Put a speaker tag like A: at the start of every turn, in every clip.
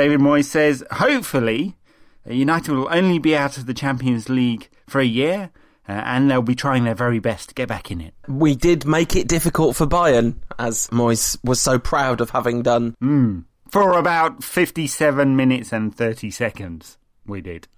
A: David Moyes says, hopefully, United will only be out of the Champions League for a year. Uh, and they'll be trying their very best to get back in it.
B: We did make it difficult for Bayern, as Moyes was so proud of having done.
A: Mm. For about 57 minutes and 30 seconds, we did.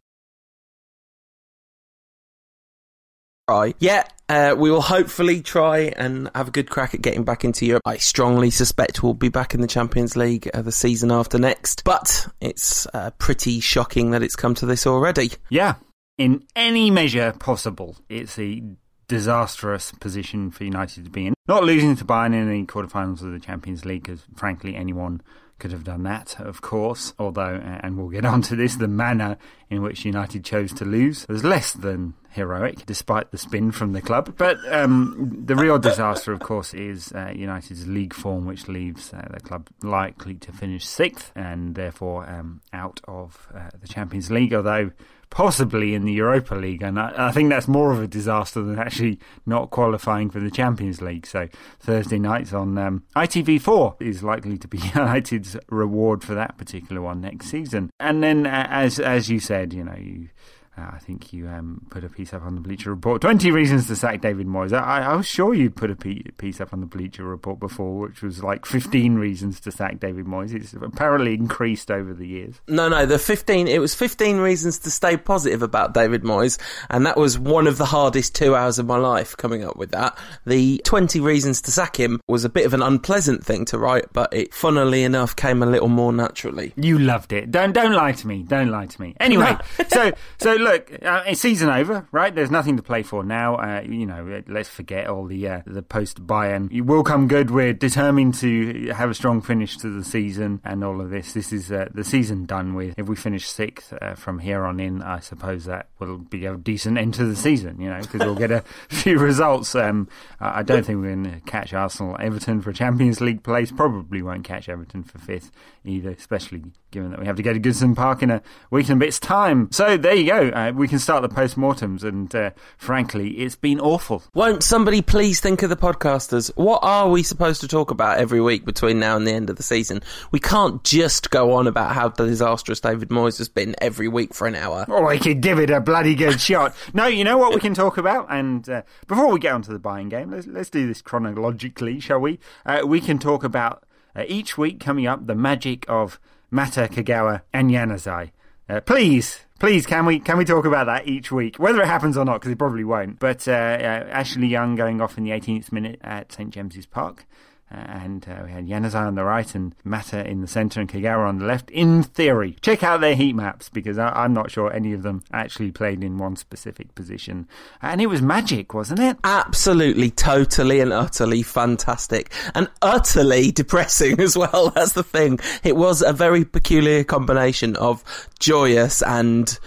B: Right. Yeah, uh, we will hopefully try and have a good crack at getting back into Europe. I strongly suspect we'll be back in the Champions League uh, the season after next, but it's uh, pretty shocking that it's come to this already.
A: Yeah, in any measure possible, it's a disastrous position for United to be in. Not losing to Bayern in the quarterfinals of the Champions League, because frankly, anyone could have done that, of course. Although, and we'll get on to this, the manner in which United chose to lose was less than heroic, despite the spin from the club. But um, the real disaster, of course, is uh, United's league form, which leaves uh, the club likely to finish sixth and therefore um, out of uh, the Champions League. Although possibly in the Europa League, and I, I, think that's more of a disaster than actually not qualifying for the Champions League. So Thursday nights on um, ITV4 is likely to be United's reward for that particular one next season. And then, as as you said, you know you uh, I think you um, put a piece up on the Bleacher Report. 20 reasons to sack David Moyes. I, I was sure you'd put a piece up on the Bleacher Report before, which was like 15 reasons to sack David Moyes. It's apparently increased over the years.
B: No, no, the 15, it was 15 reasons to stay positive about David Moyes, and that was one of the hardest two hours of my life coming up with that. The 20 reasons to sack him was a bit of an unpleasant thing to write, but it, funnily enough, came a little more naturally.
A: You loved it. Don't, don't lie to me. Don't lie to me. Anyway, so, so look, uh, it's season over, right? There's nothing to play for now. Uh, you know, let's forget all the uh, the post Bayern. It will come good. We're determined to have a strong finish to the season and all of this. This is uh, the season done with. If we finish sixth uh, from here on in, I suppose that will be a decent end to the season. You know, because we'll get a few results. Um, I don't think we're going to catch Arsenal, Everton for a Champions League place. Probably won't catch Everton for fifth either, especially given that we have to go to Goodison Park in a week and a bit's time. So there you go. Uh, we can start the post-mortems, and uh, frankly, it's been awful.
B: Won't somebody please think of the podcasters? What are we supposed to talk about every week between now and the end of the season? We can't just go on about how disastrous David Moyes has been every week for an hour.
A: Oh, we could give it a bloody good shot. No, you know what we can talk about? And uh, before we get onto the Bayern game, let's, let's do this chronologically, shall we? Uh, we can talk about uh, each week coming up the magic of Mata Kagawa and Januzaj. Uh, please, please, can we can we talk about that each week, whether it happens or not? Because it probably won't. But uh, uh, Ashley Young going off in the 18th minute at St James's Park. Uh, and uh, we had Januzaj on the right and Mata in the centre and Kagawa on the left. In theory, check out their heat maps because I- am not sure any of them actually played in one specific position. And it was magic, wasn't it?
B: Absolutely, totally, and utterly fantastic, and utterly depressing as well. That's the thing. It was a very peculiar combination of joyous and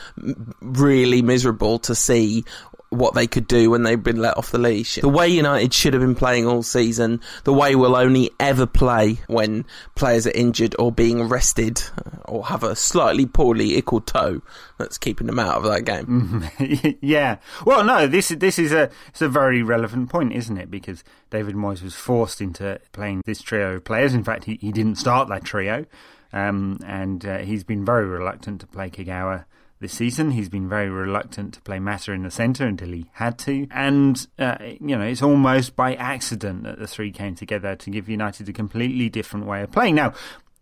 B: really miserable to see what they could do when they've been let off the leash. The way United should have been playing all season, the way we'll only ever play when players are injured or being rested or have a slightly poorly ickled toe that's keeping them out of that game.
A: yeah. Well, no, this this is a it's a very relevant point, isn't it? Because David Moyes was forced into playing this trio of players. In fact, he, he didn't start that trio. Um, and uh, he's been very reluctant to play Kagawa this season. He's been very reluctant to play Mata in the centre until he had to. And, uh, you know, it's almost by accident that the three came together to give United a completely different way of playing. Now,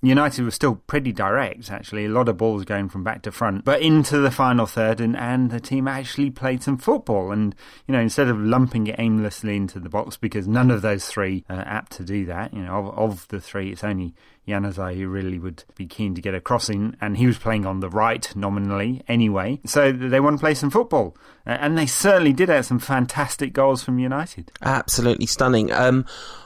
A: United was still pretty direct, actually. A lot of balls going from back to front, but into the final third, and, and the team actually played some football. And, you know, instead of lumping it aimlessly into the box, because none of those three are apt to do that, you know, of, of the three, it's only Who really would be keen to get a crossing, and he was playing on the right nominally anyway. So they want to play some football, and they certainly did have some fantastic goals from United.
B: Absolutely stunning. Um,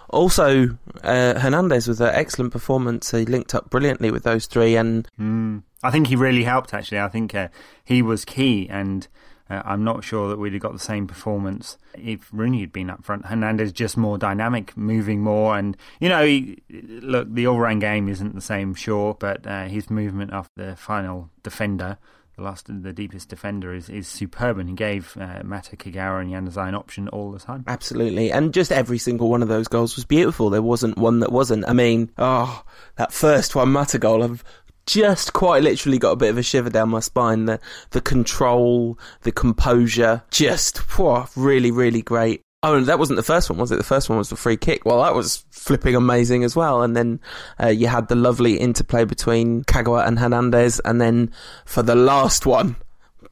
B: also, uh, Hernandez with an excellent performance. He linked up brilliantly with those three, and
A: mm, I think he really helped. Actually, I think uh, he was key, and uh, I'm not sure that we'd have got the same performance if Rooney had been up front. Hernandez just more dynamic, moving more, and you know, he, look, the all-round game isn't the same, sure, but uh, his movement off the final defender the last the deepest defender is, is superb and he gave uh, Mata Kagawa and Januzaj an option all the time.
B: Absolutely. And just every single one of those goals was beautiful. There wasn't one that wasn't. I mean, oh, that first one Mata goal, I've just quite literally got a bit of a shiver down my spine. The the control, the composure, just whew, really, really great. Oh, that wasn't the first one, was it? The first one was the free kick. Well, that was flipping amazing as well. And then uh, you had the lovely interplay between Kagawa and Hernandez. And then for the last one,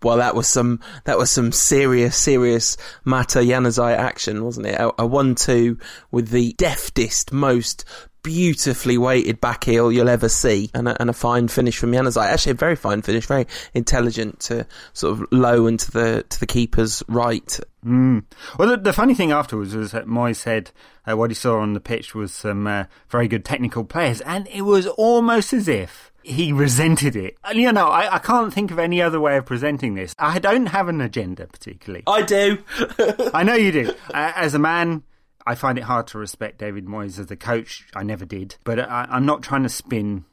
B: well, that was some that was some serious, serious Mata Januzaj action, wasn't it? A, a one-two with the deftest, most beautifully weighted back heel you'll ever see, and a, and a fine finish from Januzaj. Actually, a very fine finish, very intelligent to sort of low and to the to the keeper's right.
A: Mm. Well, the, the, funny thing afterwards was that Moyes said uh, what he saw on the pitch was some uh, very good technical players, and it was almost as if he resented it. You know, I, I can't think of any other way of presenting this. I don't have an agenda particularly.
B: I do.
A: I know you do. Uh, as a man I find it hard to respect David Moyes as a coach. I never did. But I, I'm not trying to spin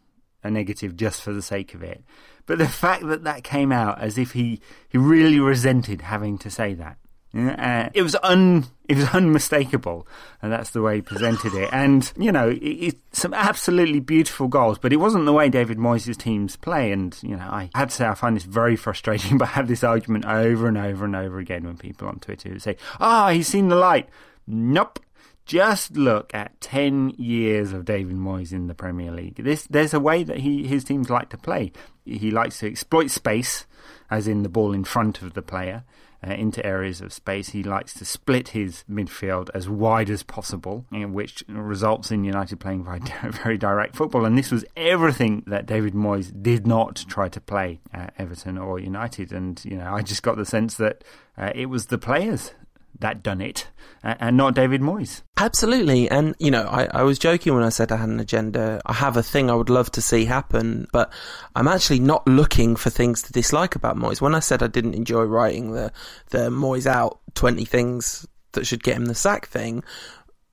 A: a negative just for the sake of it. But the fact that that came out as if he, he really resented having to say that. Uh, it was un it was unmistakable, and that's the way he presented it. And you know, it, it, some absolutely beautiful goals, but it wasn't the way David Moyes' teams play. And you know, I had to say I find this very frustrating. But I have this argument over and over and over again when people on Twitter say, "Ah, oh, he's seen the light." Nope. Just look at 10 years of David Moyes in the Premier League. This, there's a way that he, his teams like to play. He likes to exploit space, as in the ball in front of the player, uh, into areas of space. He likes to split his midfield as wide as possible, which results in United playing very, very direct football. And this was everything that David Moyes did not try to play at Everton or United. And, you know, I just got the sense that uh, it was the players that done it, and not David Moyes.
B: Absolutely, and you know, I, I was joking when I said I had an agenda. I have a thing I would love to see happen, but I'm actually not looking for things to dislike about Moyes. When I said I didn't enjoy writing the the Moyes out twenty things that should get him the sack thing,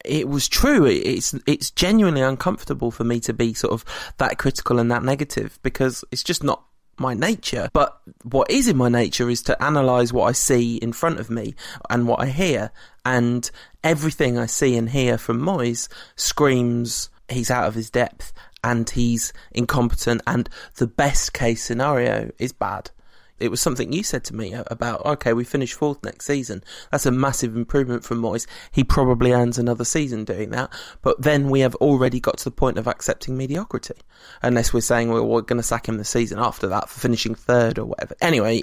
B: it was true. It's it's genuinely uncomfortable for me to be sort of that critical and that negative because it's just not my nature. But what is in my nature is to analyze what I see in front of me and what I hear. And everything I see and hear from Moyes screams he's out of his depth and he's incompetent and the best case scenario is bad it was something you said to me uh, about, okay, we finish fourth next season. That's a massive improvement from Moyes. He probably earns another season doing that. But then we have already got to the point of accepting mediocrity. Unless we're saying well, we're going to sack him the season after that for finishing third or whatever. Anyway,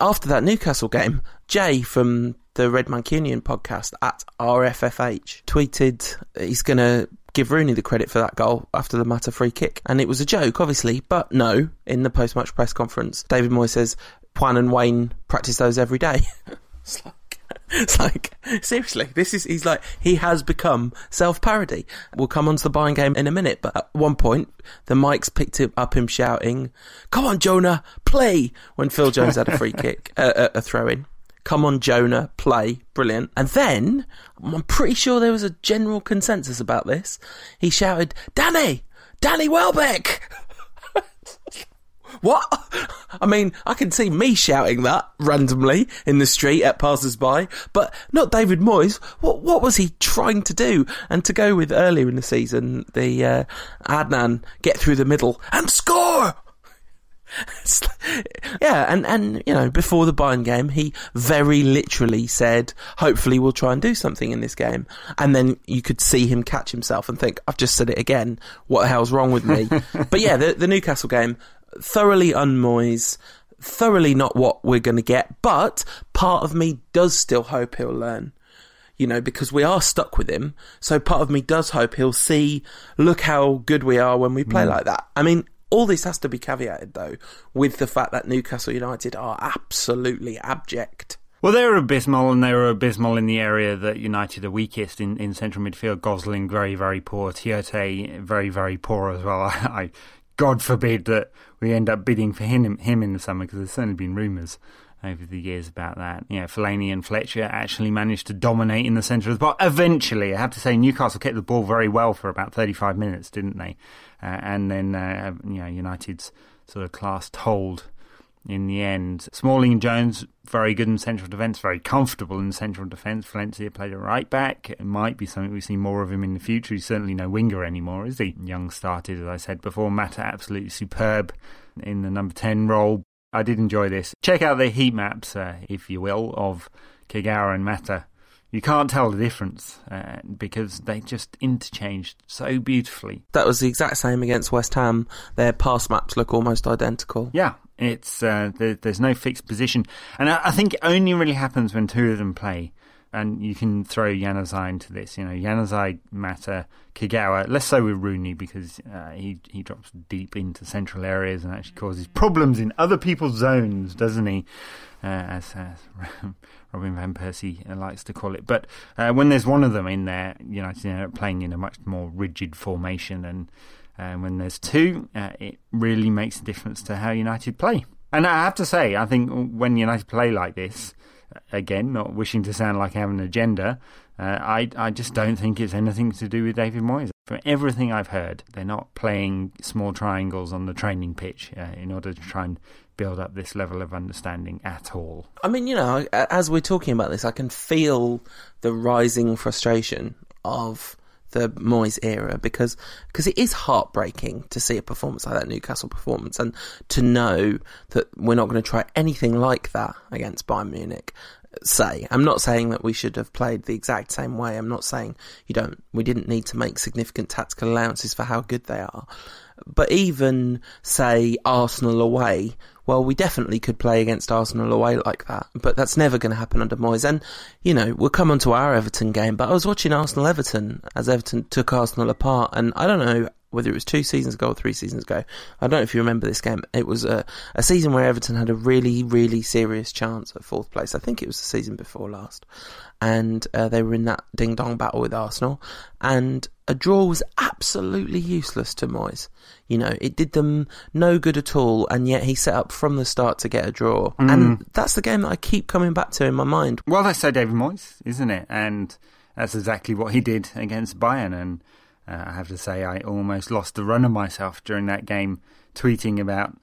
B: after that Newcastle game, Jay from the Red Mancunian podcast at RFFH tweeted he's going to give Rooney the credit for that goal after the Mata free kick. And it was a joke, obviously, but no, in the post match press conference, David Moyes says, Juan and Wayne practice those every day. it's like, it's like seriously, this is he's like he has become self parody. We'll come on to the Bayern game in a minute, but at one point the mics picked him up him shouting, "Come on, Jonah, play!" When Phil Jones had a free kick, uh, a throw in. Come on, Jonah, play. Brilliant. And then, I'm pretty sure there was a general consensus about this. He shouted, Danny! Danny Welbeck! what? I mean, I can see me shouting that randomly in the street at passers-by, but not David Moyes. What what was he trying to do? And to go with earlier in the season, the uh, Adnan get through the middle and score yeah, and, and, you know, before the Bayern game, he very literally said, hopefully we'll try and do something in this game. And then you could see him catch himself and think, I've just said it again. What the hell's wrong with me? but yeah, the, the Newcastle game, thoroughly unmoise, thoroughly not what we're going to get. But part of me does still hope he'll learn you know, because we are stuck with him. So part of me does hope he'll see, look how good we are when we play mm. like that. I mean, all this has to be caveated, though, with the fact that Newcastle United are absolutely abject.
A: Well, they were abysmal, and they were abysmal in the area that United are weakest in, in central midfield. Gosling, very, very poor. Tiote, very, very poor as well. I God forbid that we end up bidding for him, him in the summer, because there's certainly been rumours over the years about that. You know, Fellaini and Fletcher actually managed to dominate in the centre of the box. Eventually, I have to say, Newcastle kept the ball very well for about 35 minutes, didn't they? Uh, and then, uh, you know, United's sort of class told in the end. Smalling and Jones, very good in central defence, very comfortable in central defence. Valencia played a right back. It might be something we see more of him in the future. He's certainly no winger anymore, is he? Young started, as I said before. Mata absolutely superb in the number 10 role. I did enjoy this. Check out the heat maps, uh, if you will, of Kagawa and Mata you can't tell the difference uh, because they just interchanged so beautifully.
B: That was the exact same against West Ham. Their pass maps look almost identical.
A: Yeah, it's uh, there, there's no fixed position, and I, I, think it only really happens when two of them play. And you can throw Januzaj into this. You know, Januzaj, Mata, Kagawa. Less so with Rooney because uh, he he drops deep into central areas and actually causes problems in other people's zones, doesn't he? Uh, as, Robin van Persie likes to call it. But uh, when there's one of them in there, United end up playing in a much more rigid formation, and uh, when there's two, uh, it really makes a difference to how United play. And I have to say, I think when United play like this, again, not wishing to sound like I have an agenda, uh, I I just don't think it's anything to do with David Moyes. From everything I've heard, they're not playing small triangles on the training pitch uh, in order to try and build up this level of understanding at all.
B: I mean, you know, as we're talking about this, I can feel the rising frustration of the Moyes era because because it is heartbreaking to see a performance like that Newcastle performance and to know that we're not going to try anything like that against Bayern Munich. Say, I'm not saying that we should have played the exact same way. I'm not saying you don't. We didn't need to make significant tactical allowances for how good they are. But even say Arsenal away, well, we definitely could play against Arsenal away like that, but that's never going to happen under Moyes. And, you know, we'll come on to our Everton game, but I was watching Arsenal Everton as Everton took Arsenal apart, and I don't know whether it was two seasons ago or three seasons ago. I don't know if you remember this game. It was a, a season where Everton had a really, really serious chance at fourth place. I think it was the season before last. And uh, they were in that ding dong battle with Arsenal. And a draw was absolutely useless to Moyes. You know, it did them no good at all, and yet he set up from the start to get a draw. Mm. And that's the game that I keep coming back to in my mind.
A: Well, that's so David Moyes, isn't it? And that's exactly what he did against Bayern. And uh, I have to say, I almost lost the run of myself during that game, tweeting about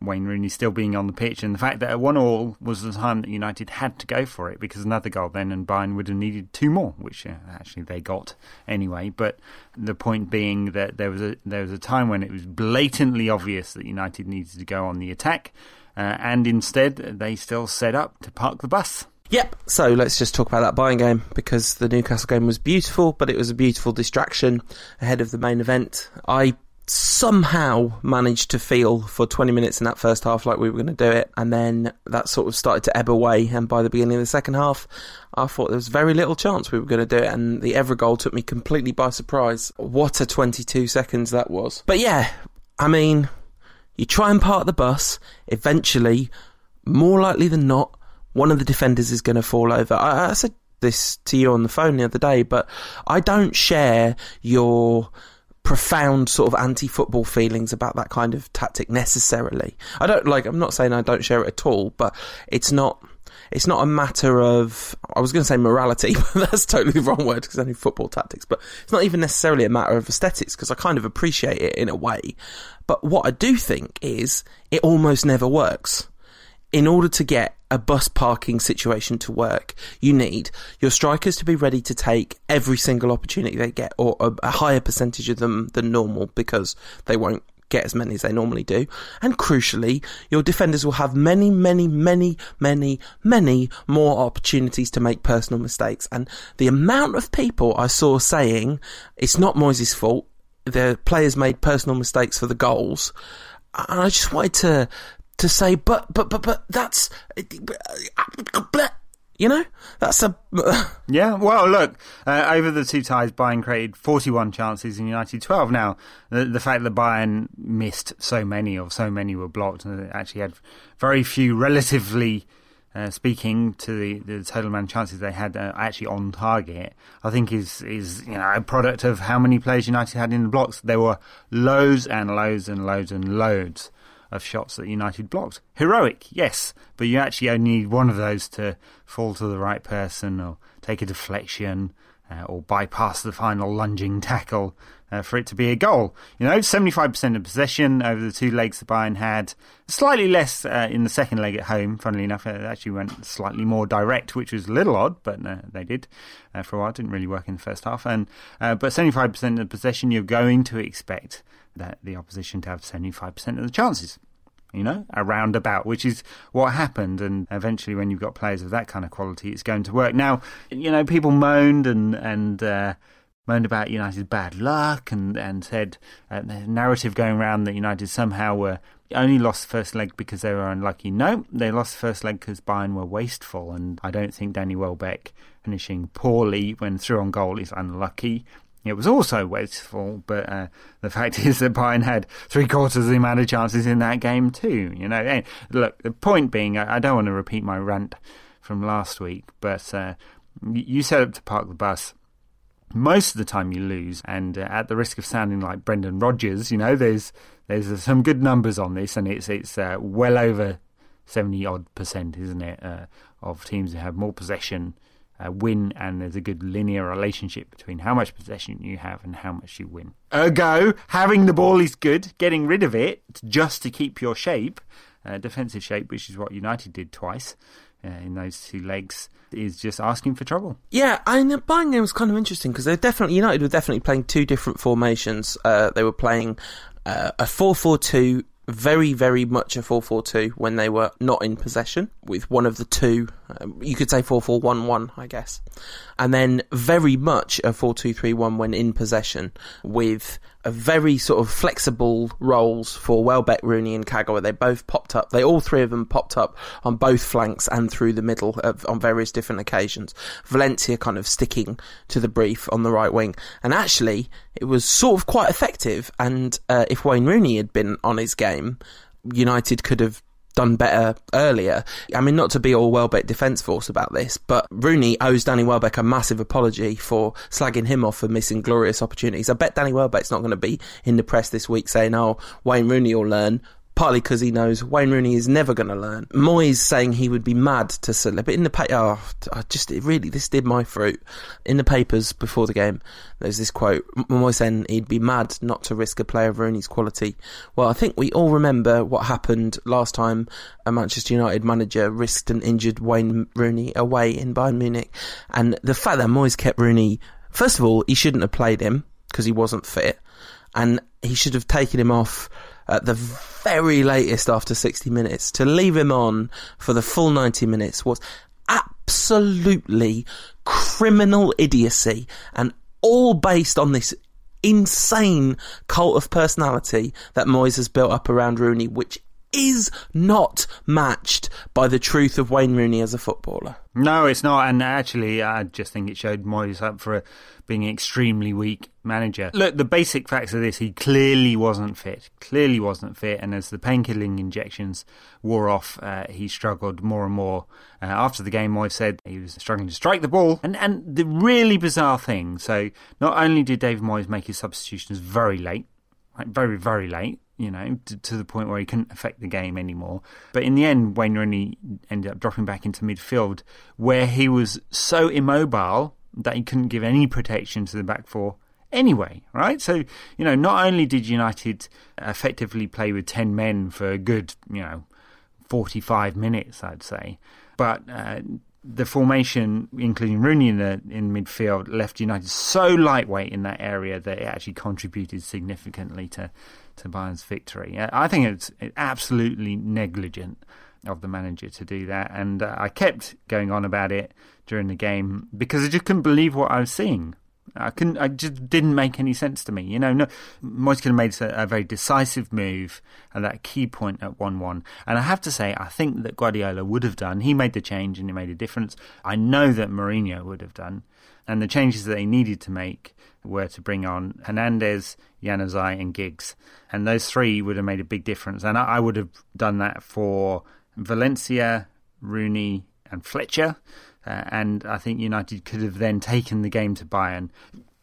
A: Wayne Rooney still being on the pitch, and the fact that a one all was the time that United had to go for it because another goal then and Bayern would have needed two more, which uh, actually they got anyway. But the point being that there was a there was a time when it was blatantly obvious that United needed to go on the attack, uh, and instead they still set up to park the bus.
B: Yep. So let's just talk about that Bayern game because the Newcastle game was beautiful, but it was a beautiful distraction ahead of the main event. I somehow managed to feel for 20 minutes in that first half like we were going to do it, and then that sort of started to ebb away. And by the beginning of the second half, I thought there was very little chance we were going to do it, and the Evra goal took me completely by surprise. What a 22 seconds that was! But yeah, I mean, you try and park the bus, eventually, more likely than not, one of the defenders is going to fall over. I, I said this to you on the phone the other day, but I don't share your profound sort of anti-football feelings about that kind of tactic necessarily. I don't like. I'm not saying I don't share it at all, but it's not. It's not a matter of. I was going to say morality, but that's totally the wrong word because I only football tactics. But it's not even necessarily a matter of aesthetics because I kind of appreciate it in a way. But what I do think is it almost never works in order to get a bus parking situation to work, you need your strikers to be ready to take every single opportunity they get, or a, a, higher percentage of them than normal, because they won't get as many as they normally do. And crucially, your defenders will have many, many, many, many, many more opportunities to make personal mistakes. And the amount of people I saw saying it's not Moyes' fault, the players made personal mistakes for the goals. And I just wanted to to say, but but but but that's you know that's a
A: yeah. Well, look uh, over the two ties, Bayern created forty-one chances and United twelve. Now the, the fact that Bayern missed so many or so many were blocked and actually had very few relatively. Uh, speaking to the, the total amount of chances they had uh, actually on target, I think is is you know a product of how many players United had in the blocks. There were loads and loads and loads and loads of shots that United blocked. Heroic, yes, but you actually only need one of those to fall to the right person or take a deflection. uh, or bypass the final lunging tackle uh, for it to be a goal. You know, 75% of possession over the two legs the Bayern had. Slightly less uh, in the second leg at home, funnily enough. It actually went slightly more direct, which was a little odd, but uh, they did uh, for a while. It didn't really work in the first half. And uh, But 75% of possession, you're going to expect that the opposition to have 75% of the chances you know, around about, which is what happened. And eventually, when you've got players of that kind of quality, it's going to work. Now, you know, people moaned and and uh, moaned about United's bad luck and and said uh, the narrative going around that United somehow were only lost first leg because they were unlucky. No, they lost first leg because Bayern were wasteful, and I don't think Danny Welbeck finishing poorly when through on goal is unlucky. It was also wasteful, but uh, the fact is that Bayern had three quarters of the amount of chances in that game too. You know, look, the point being, I, I, don't want to repeat my rant from last week, but uh, you set up to park the bus. Most of the time you lose, and uh, at the risk of sounding like Brendan Rodgers, you know, there's there's some good numbers on this, and it's it's uh, well over seventy odd percent, isn't it, uh, of teams who have more possession uh, win, and there's a good linear relationship between how much possession you have and how much you win. Ergo, having the ball is good. Getting rid of it just to keep your shape, uh, defensive shape, which is what United did twice uh, in those two legs, is just asking for trouble.
B: Yeah, I mean, the Bayern game was kind of interesting because they're definitely United were definitely playing two different formations. Uh, they were playing uh, a four-four-two very, very much a 4 4 2 when they were not in possession, with one of the two, um, you could say 4 4 1 1, I guess. And then very much a 4 2 3 1 when in possession, with very sort of flexible roles for Welbeck, Rooney, and Kagawa. They both popped up. They all three of them popped up on both flanks and through the middle of, on various different occasions. Valencia kind of sticking to the brief on the right wing, and actually it was sort of quite effective. And uh, if Wayne Rooney had been on his game, United could have done better earlier. I mean, not to be all Welbeck Defence Force about this, but Rooney owes Danny Welbeck a massive apology for slagging him off for missing glorious opportunities. I bet Danny Welbeck's not going to be in the press this week saying, oh, Wayne Rooney will learn partly because he knows Wayne Rooney is never going to learn. Moyes saying he would be mad to select, but in the paper, oh, I just really this did my fruit. In the papers before the game, there's this quote: Moyes saying he'd be mad not to risk a player of Rooney's quality. Well, I think we all remember what happened last time a Manchester United manager risked an injured Wayne Rooney away in Bayern Munich, and the fact that Moyes kept Rooney. First of all, he shouldn't have played him because he wasn't fit, and he should have taken him off at the very latest after 60 minutes. To leave him on for the full 90 minutes was absolutely criminal idiocy and all based on this insane cult of personality that Moyes has built up around Rooney, which is not matched by the truth of Wayne Rooney as a footballer.
A: No, it's not. And actually, I just think it showed Moyes up for being an extremely weak manager. Look, the basic facts of this, he clearly wasn't fit. Clearly wasn't fit. And as the painkilling injections wore off, uh, he struggled more and more. Uh, after the game, Moyes said he was struggling to strike the ball. And, and the really bizarre thing so, not only did David Moyes make his substitutions very late, like very, very late, you know, to, to, the point where he couldn't affect the game anymore. But in the end, Wayne Rooney ended up dropping back into midfield, where he was so immobile that he couldn't give any protection to the back four anyway, right? So, you know, not only did United effectively play with 10 men for a good, you know, 45 minutes, I'd say, but uh, the formation, including Rooney in the in midfield, left United so lightweight in that area that it actually contributed significantly to to Bayern's victory. I think it's absolutely negligent of the manager to do that, and uh, I kept going on about it during the game because I just couldn't believe what I was seeing. I couldn't. I just didn't make any sense to me. You know, no, Moyes could have made a, a, very decisive move at that key point at one-one. And I have to say, I think that Guardiola would have done. He made the change and it made a difference. I know that Mourinho would have done. And the changes that they needed to make were to bring on Hernandez, Januzaj, and Giggs. And those three would have made a big difference. And I, I would have done that for Valencia, Rooney, and Fletcher. Uh, and I think United could have then taken the game to Bayern.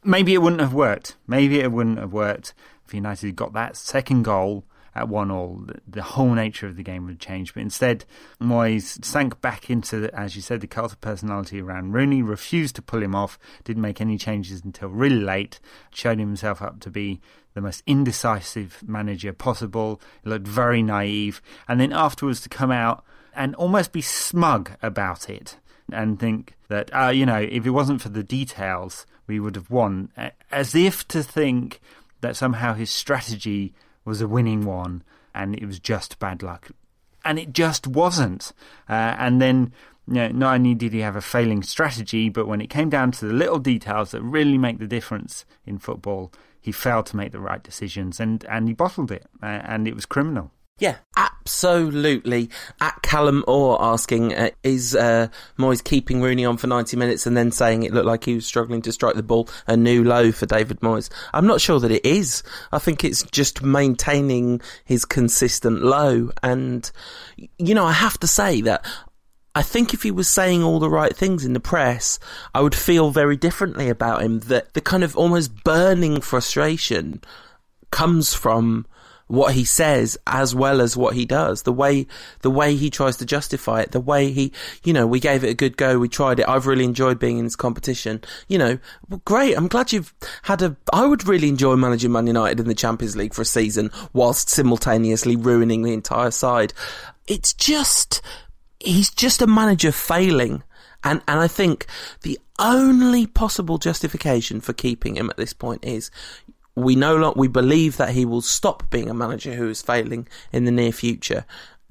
A: Maybe it wouldn't have worked. Maybe it wouldn't have worked if United got that second goal at one all, the, the, whole nature of the game would change. But instead, Moyes sank back into, the, as you said, the cult of personality around Rooney, refused to pull him off, didn't make any changes until really late, showed himself up to be the most indecisive manager possible. He looked very naive. And then afterwards to come out and almost be smug about it and think that, uh, you know, if it wasn't for the details, we would have won. As if to think that somehow his strategy was a winning one and it was just bad luck. And it just wasn't. Uh, and then you know, not only did he have a failing strategy, but when it came down to the little details that really make the difference in football, he failed to make the right decisions and, and he bottled it. Uh, and it was criminal.
B: Yeah, absolutely. At Callum Orr asking, uh, is uh, Moyes keeping Rooney on for 90 minutes and then saying it looked like he was struggling to strike the ball a new low for David Moyes? I'm not sure that it is. I think it's just maintaining his consistent low. And, you know, I have to say that I think if he was saying all the right things in the press, I would feel very differently about him. That the kind of almost burning frustration comes from what he says as well as what he does. The way, the way he tries to justify it, the way he, you know, we gave it a good go, we tried it. I've really enjoyed being in this competition. You know, well, great. I'm glad you've had a, I would really enjoy managing Man United in the Champions League for a season whilst simultaneously ruining the entire side. It's just, he's just a manager failing. And, and I think the only possible justification for keeping him at this point is we no longer we believe that he will stop being a manager who is failing in the near future.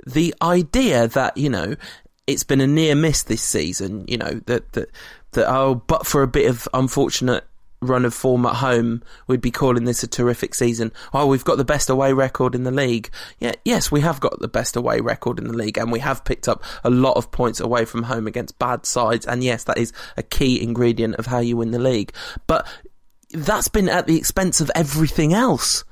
B: The idea that you know it's been a near miss this season, you know that that that oh, but for a bit of unfortunate run of form at home, we'd be calling this a terrific season. Oh, we've got the best away record in the league. Yeah, yes, we have got the best away record in the league, and we have picked up a lot of points away from home against bad sides. And yes, that is a key ingredient of how you win the league. But that's been at the expense of everything else.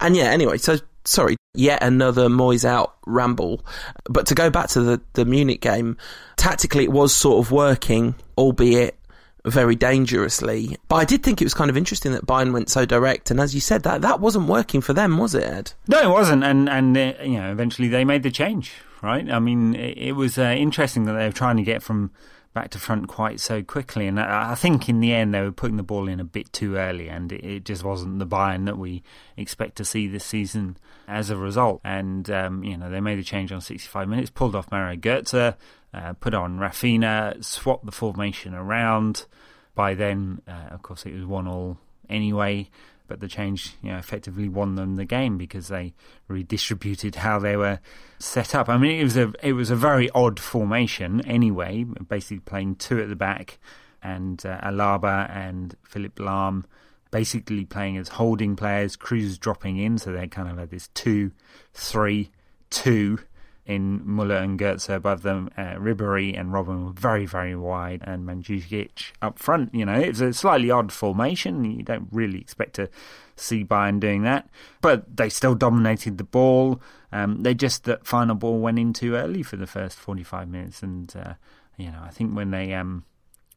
B: And yeah, anyway, so sorry, yet another Moyes out ramble. But to go back to the, the Munich game, tactically it was sort of working, albeit very dangerously. But I did think it was kind of interesting that Bayern went so direct, and as you said, that that wasn't working for them, was it, Ed?
A: No, it wasn't, and and uh, you know eventually they made the change, right? I mean, it, it was uh, interesting that they were trying to get from back to front quite so quickly. And I, think in the end they were putting the ball in a bit too early, and it, just wasn't the Bayern that we expect to see this season as a result. And um, you know they made a change on 65 minutes, pulled off Mario Götze, uh, put on Rafinha, swapped the formation around. By then, uh, of course, it was one all anyway but the change you know, effectively won them the game because they redistributed how they were set up. I mean, it was a it was a very odd formation anyway, basically playing two at the back and uh, Alaba and Philipp Lahm basically playing as holding players, Kroos dropping in, so they kind of had this two, three, two in Muller and Götze above them. Uh, Ribery and Robben, were very, very wide, and Mandzukic up front. You know, it's a slightly odd formation. You don't really expect to see Bayern doing that, but they still dominated the ball. Um, they just that final ball went in too early for the first forty-five minutes, and uh, you know, I think when they um,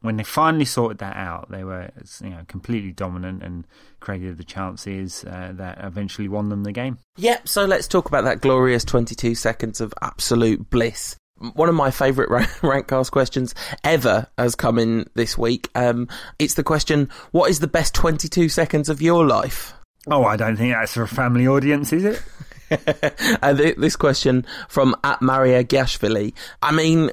A: when they finally sorted that out, they were you know completely dominant and created the chances uh, that eventually won them the game.
B: Yep. So let's talk about that glorious 22 seconds of absolute bliss. One of my favourite Rankcast questions ever has come in this week. Um, it's the question: What is the best 22 seconds of your life?
A: Oh, I don't think that's for a family audience, is it?
B: and this question from at Maria Gashvili. I mean,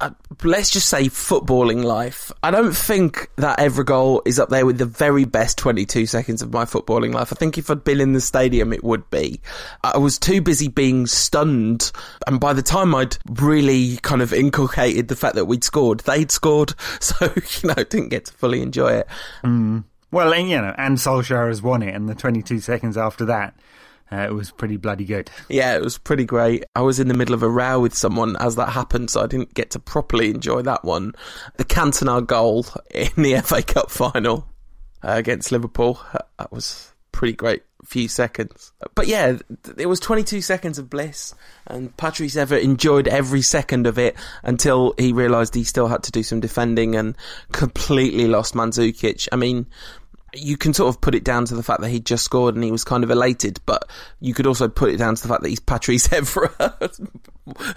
B: uh, let's just say footballing life. I don't think that Evra goal is up there with the very best 22 seconds of my footballing life. I think if I'd been in the stadium, it would be. I was too busy being stunned. And by the time I'd really kind of inculcated the fact that we'd scored, they'd scored. So, you know, didn't get to fully enjoy it.
A: Mm. Well, and, you know, and Solskjaer has won it. And the 22 seconds after that uh, it was pretty bloody good.
B: Yeah, it was pretty great. I was in the middle of a row with someone as that happened, so I didn't get to properly enjoy that one. The Cantona goal in the FA Cup final uh, against Liverpool, uh, that was pretty great few seconds. But yeah, it was 22 seconds of bliss, and Patrice Evra enjoyed every second of it until he realised he still had to do some defending and completely lost Mandzukic. I mean, you can sort of put it down to the fact that he just scored and he was kind of elated, but you could also put it down to the fact that he's Patrice Evra,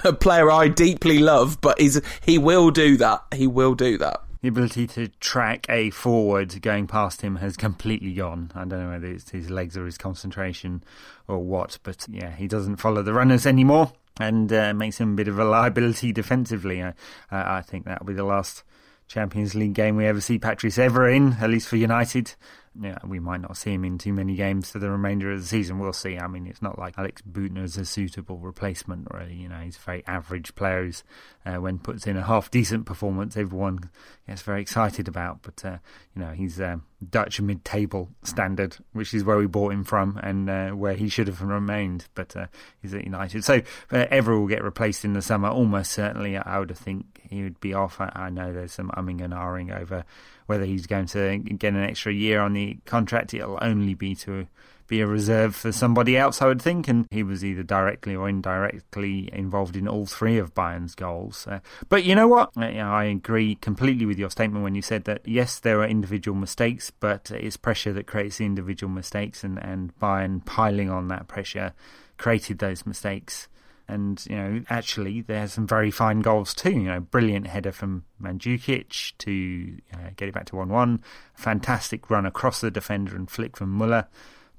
B: a player I deeply love, but he's, he will do that. He will do that.
A: The ability to track a forward going past him has completely gone. I don't know whether it's his legs or his concentration or what, but yeah, he doesn't follow the runners anymore and uh, makes him a bit of a liability defensively. I, I think that'll be the last Champions League game we ever see Patrice Evra in, at least for United. Yeah, we might not see him in too many games for the remainder of the season. We'll see. I mean, it's not like Alex Büttner is a suitable replacement, really. You know, he's a very average player who's, uh, when puts in a half decent performance, everyone gets very excited about. But, uh, you know, he's uh, Dutch mid table standard, which is where we bought him from and uh, where he should have remained. But uh, he's at United. So uh, Evra will get replaced in the summer, almost certainly. I would think he would be off. I, I know there's some umming and ahhing over whether he's going to get an extra year on the contract. It'll only be to be a reserve for somebody else, I would think. And he was either directly or indirectly involved in all three of Bayern's goals. Uh, but you know what? I agree completely with your statement when you said that, yes, there are individual mistakes, but it's pressure that creates the individual mistakes, and, and Bayern piling on that pressure created those mistakes. And, you know, actually, there's some very fine goals too. You know, brilliant header from Mandzukic to uh, get it back to 1 1. Fantastic run across the defender and flick from Muller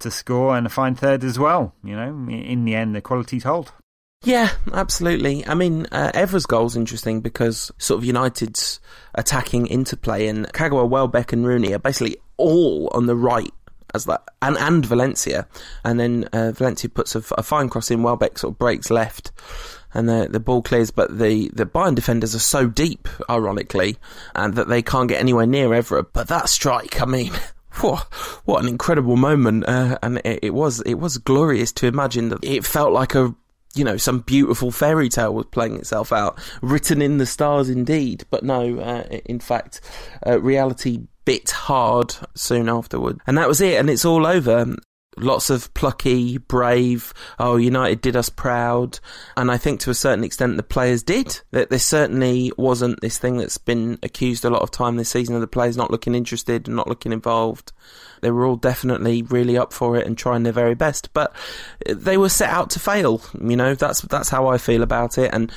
A: to score, and a fine third as well. You know, in the end, the quality's hold.
B: Yeah, absolutely. I mean, uh, Evra's goal's interesting because sort of United's attacking interplay and Kagawa, Welbeck, and Rooney are basically all on the right as that, and and Valencia, and then uh, Valencia puts a, a, fine cross in. Welbeck sort of breaks left, and the the ball clears, but the the Bayern defenders are so deep, ironically, and that they can't get anywhere near Evra. But that strike, I mean. What, what an incredible moment, uh, and it, it was it was glorious to imagine that it felt like a you know, some beautiful fairy tale was playing itself out, written in the stars indeed. But no, uh, in fact, uh, reality bit hard soon afterward. And that was it, and it's all over. Lots of plucky, brave, oh, United did us proud. And I think to a certain extent the players did. That there certainly wasn't this thing that's been accused a lot of time this season of the players not looking interested and not looking involved. They were all definitely really up for it and trying their very best. But they were set out to fail. You know, that's, that's how I feel about it. And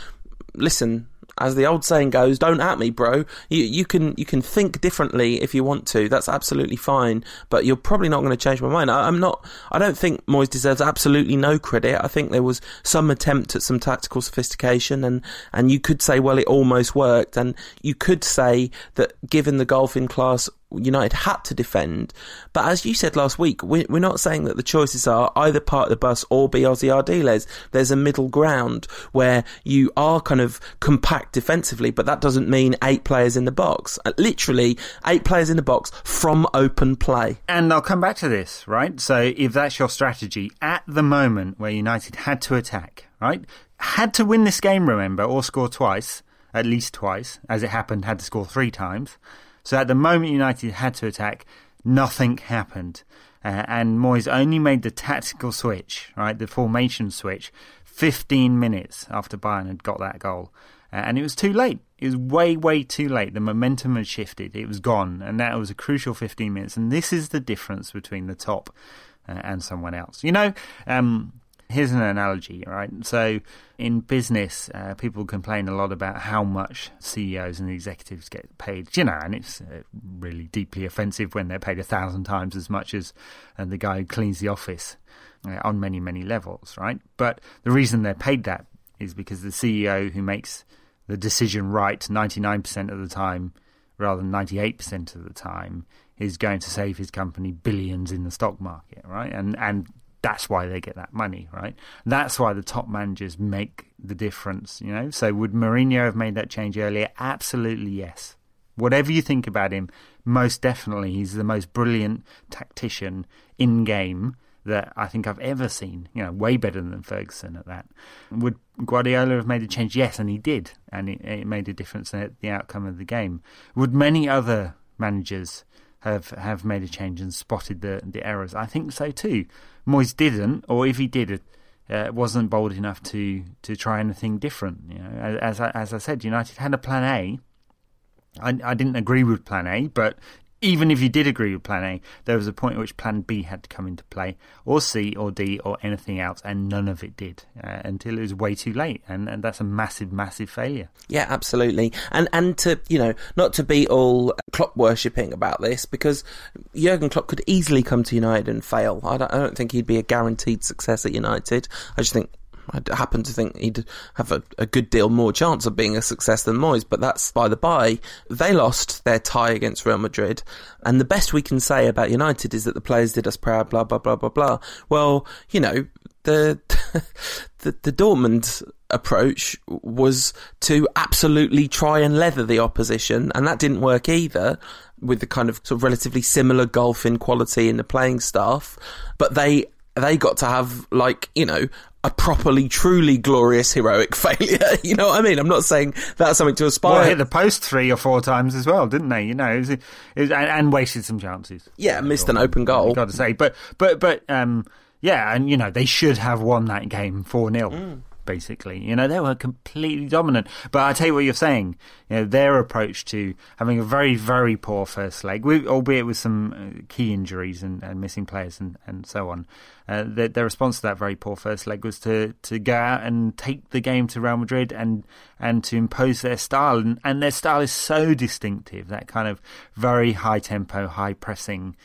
B: listen, as the old saying goes, don't at me, bro. You, you can you can think differently if you want to. That's absolutely fine. But you're probably not going to change my mind. I, am not. I don't think Moyes deserves absolutely no credit. I think there was some attempt at some tactical sophistication, and and you could say, well, it almost worked, and you could say that given the golfing class United had to defend. But as you said last week, we're, not saying that the choices are either part of the bus or be Ossie Ardiles. There's a middle ground where you are kind of compact defensively, but that doesn't mean eight players in the box. Uh, literally, eight players in the box from open play.
A: And I'll come back to this, right? So if that's your strategy at the moment where United had to attack, right? Had to win this game, remember, or score twice, at least twice, as it happened, had to score three times so at the moment United had to attack, nothing happened. Uh, and Moyes only made the tactical switch, right, the formation switch, 15 minutes after Bayern had got that goal. Uh, and it was too late. It was way, way too late. The momentum had shifted. It was gone. And that was a crucial 15 minutes. And this is the difference between the top uh, and someone else. You know, um, Here's an analogy, right? So, in business, uh, people complain a lot about how much CEOs and executives get paid, you know, and it's uh, really deeply offensive when they're paid a thousand times as much as uh, the guy who cleans the office uh, on many, many levels, right? But the reason they're paid that is because the CEO who makes the decision right 99% of the time rather than 98% of the time is going to save his company billions in the stock market, right? And and that's why they get that money, right? That's why the top managers make the difference, you know? So would Mourinho have made that change earlier? Absolutely yes. Whatever you think about him, most definitely he's the most brilliant tactician in game that I think I've ever seen. You know, way better than Ferguson at that. Would Guardiola have made a change? Yes, and he did, and it, it made a difference in the outcome of the game. Would many other managers have have made a change and spotted the the errors. I think so too. Moyes didn't, or if he did, uh, wasn't bold enough to to try anything different. You know, as I, as I said, United had a plan A. I, I didn't agree with plan A, but even if you did agree with Plan A, there was a point at which Plan B had to come into play, or C, or D, or anything else, and none of it did uh, until it was way too late, and, and that's a massive, massive failure.
B: Yeah, absolutely, and and to you know not to be all Klopp worshipping about this because Jurgen Klopp could easily come to United and fail. I don't, I don't think he'd be a guaranteed success at United. I just think I happen to think he'd have a, a, good deal more chance of being a success than Moyes, but that's by the by. They lost their tie against Real Madrid, and the best we can say about United is that the players did us proud, blah, blah, blah, blah, blah. Well, you know, the, the, the Dortmund approach was to absolutely try and leather the opposition, and that didn't work either with the kind of sort of relatively similar golfing quality in the playing staff, but they they got to have like you know a properly, truly glorious heroic failure. you know what I mean? I'm not saying that's something to aspire. To.
A: Well, hit the post three or four times as well, didn't they? You know, it was, it was, and, and, wasted some chances.
B: Yeah, missed an open goal.
A: Got to say, but but but um, yeah, and you know they should have won that game four 0 mm basically. You know, they were completely dominant. But I tell you what you're saying, you know, their approach to having a very, very poor first leg, albeit with some uh, key injuries and, and missing players and, and so on, uh, their, their, response to that very poor first leg was to, to go out and take the game to Real Madrid and and to impose their style. And, and their style is so distinctive, that kind of very high tempo, high pressing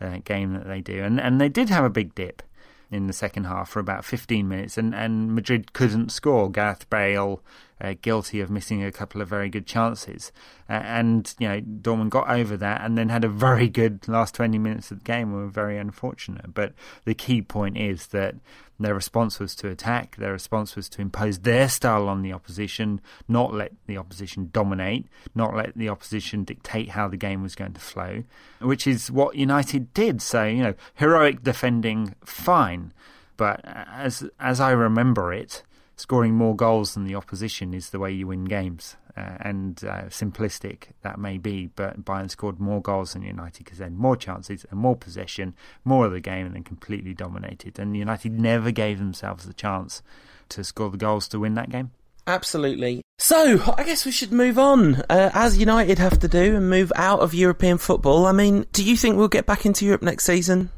A: uh, game that they do. And, and they did have a big dip in the second half for about 15 minutes, and, and Madrid couldn't score. Gareth Bale uh, guilty of missing a couple of very good chances, uh, and you know Dortmund got over that, and then had a very good last 20 minutes of the game. We were very unfortunate, but the key point is that their response was to attack. Their response was to impose their style on the opposition, not let the opposition dominate, not let the opposition dictate how the game was going to flow, which is what United did. So, you know, heroic defending, fine. But as as I remember it, scoring more goals than the opposition is the way you win games. Uh, and uh, simplistic that may be, but Bayern scored more goals than United because they had more chances and more possession, more of the game, and then completely dominated. And United never gave themselves the chance to score the goals to win that game.
B: Absolutely. So, I guess we should move on, uh, as United have to do, and move out of European football. I mean, do you think we'll get back into Europe next season?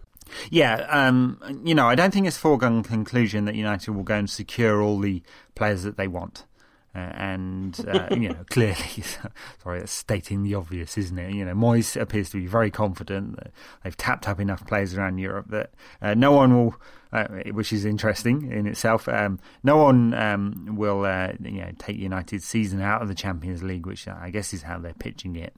A: Yeah, um, you know, I don't think it's foregone conclusion that United will go and secure all the players that they want. Uh, and uh, you know, clearly, sorry, that's stating the obvious, isn't it? You know, Moyes appears to be very confident that they've tapped up enough players around Europe that uh, no one will, uh, which is interesting in itself. Um, no one um, will, uh, you know, take United's season out of the Champions League, which I guess is how they're pitching it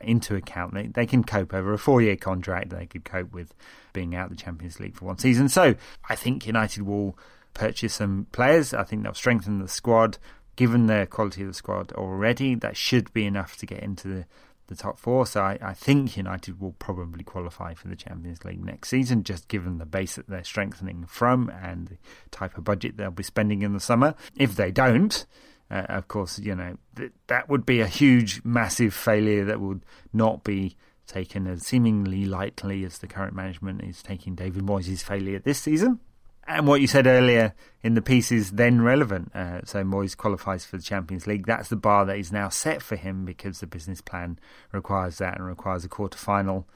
A: into account. They they can cope over a four year contract. They could cope with being out the Champions League for one season. So I think United will purchase some players. I think they'll strengthen the squad. Given the quality of the squad already, that should be enough to get into the, the top four. So I, I think United will probably qualify for the Champions League next season, just given the base that they're strengthening from and the type of budget they'll be spending in the summer. If they don't, uh, of course, you know, th- that would be a huge, massive failure that would not be taken as seemingly lightly as the current management is taking David Moyes' failure this season. And what you said earlier in the piece is then relevant. Uh, so Moyes qualifies for the Champions League. That's the bar that is now set for him because the business plan requires that and requires a quarter final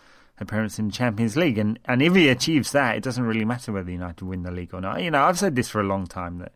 A: appearance in the Champions League. And and if he achieves that, it doesn't really matter whether United win the league or not. You know, I've said this for a long time that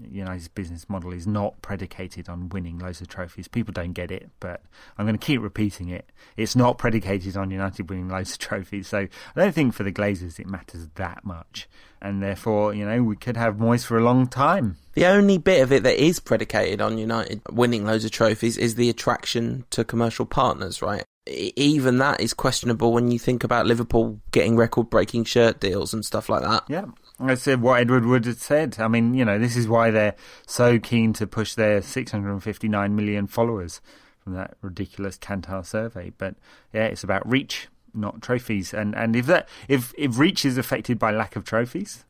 A: you know his business model is not predicated on winning loads of trophies. People don't get it, but I'm going to keep repeating it. It's not predicated on United winning loads of trophies. So I don't think for the Glazers it matters that much, and therefore you know we could have Moyes for a long time.
B: The only bit of it that is predicated on United winning loads of trophies is the attraction to commercial partners, right? even that is questionable when you think about Liverpool getting record breaking shirt deals and stuff like that.
A: Yeah. I said what Ed Woodward had said. I mean, you know, this is why they're so keen to push their 659 million followers from that ridiculous Kantar survey. But yeah, it's about reach, not trophies. And and if that if if reach is affected by lack of trophies,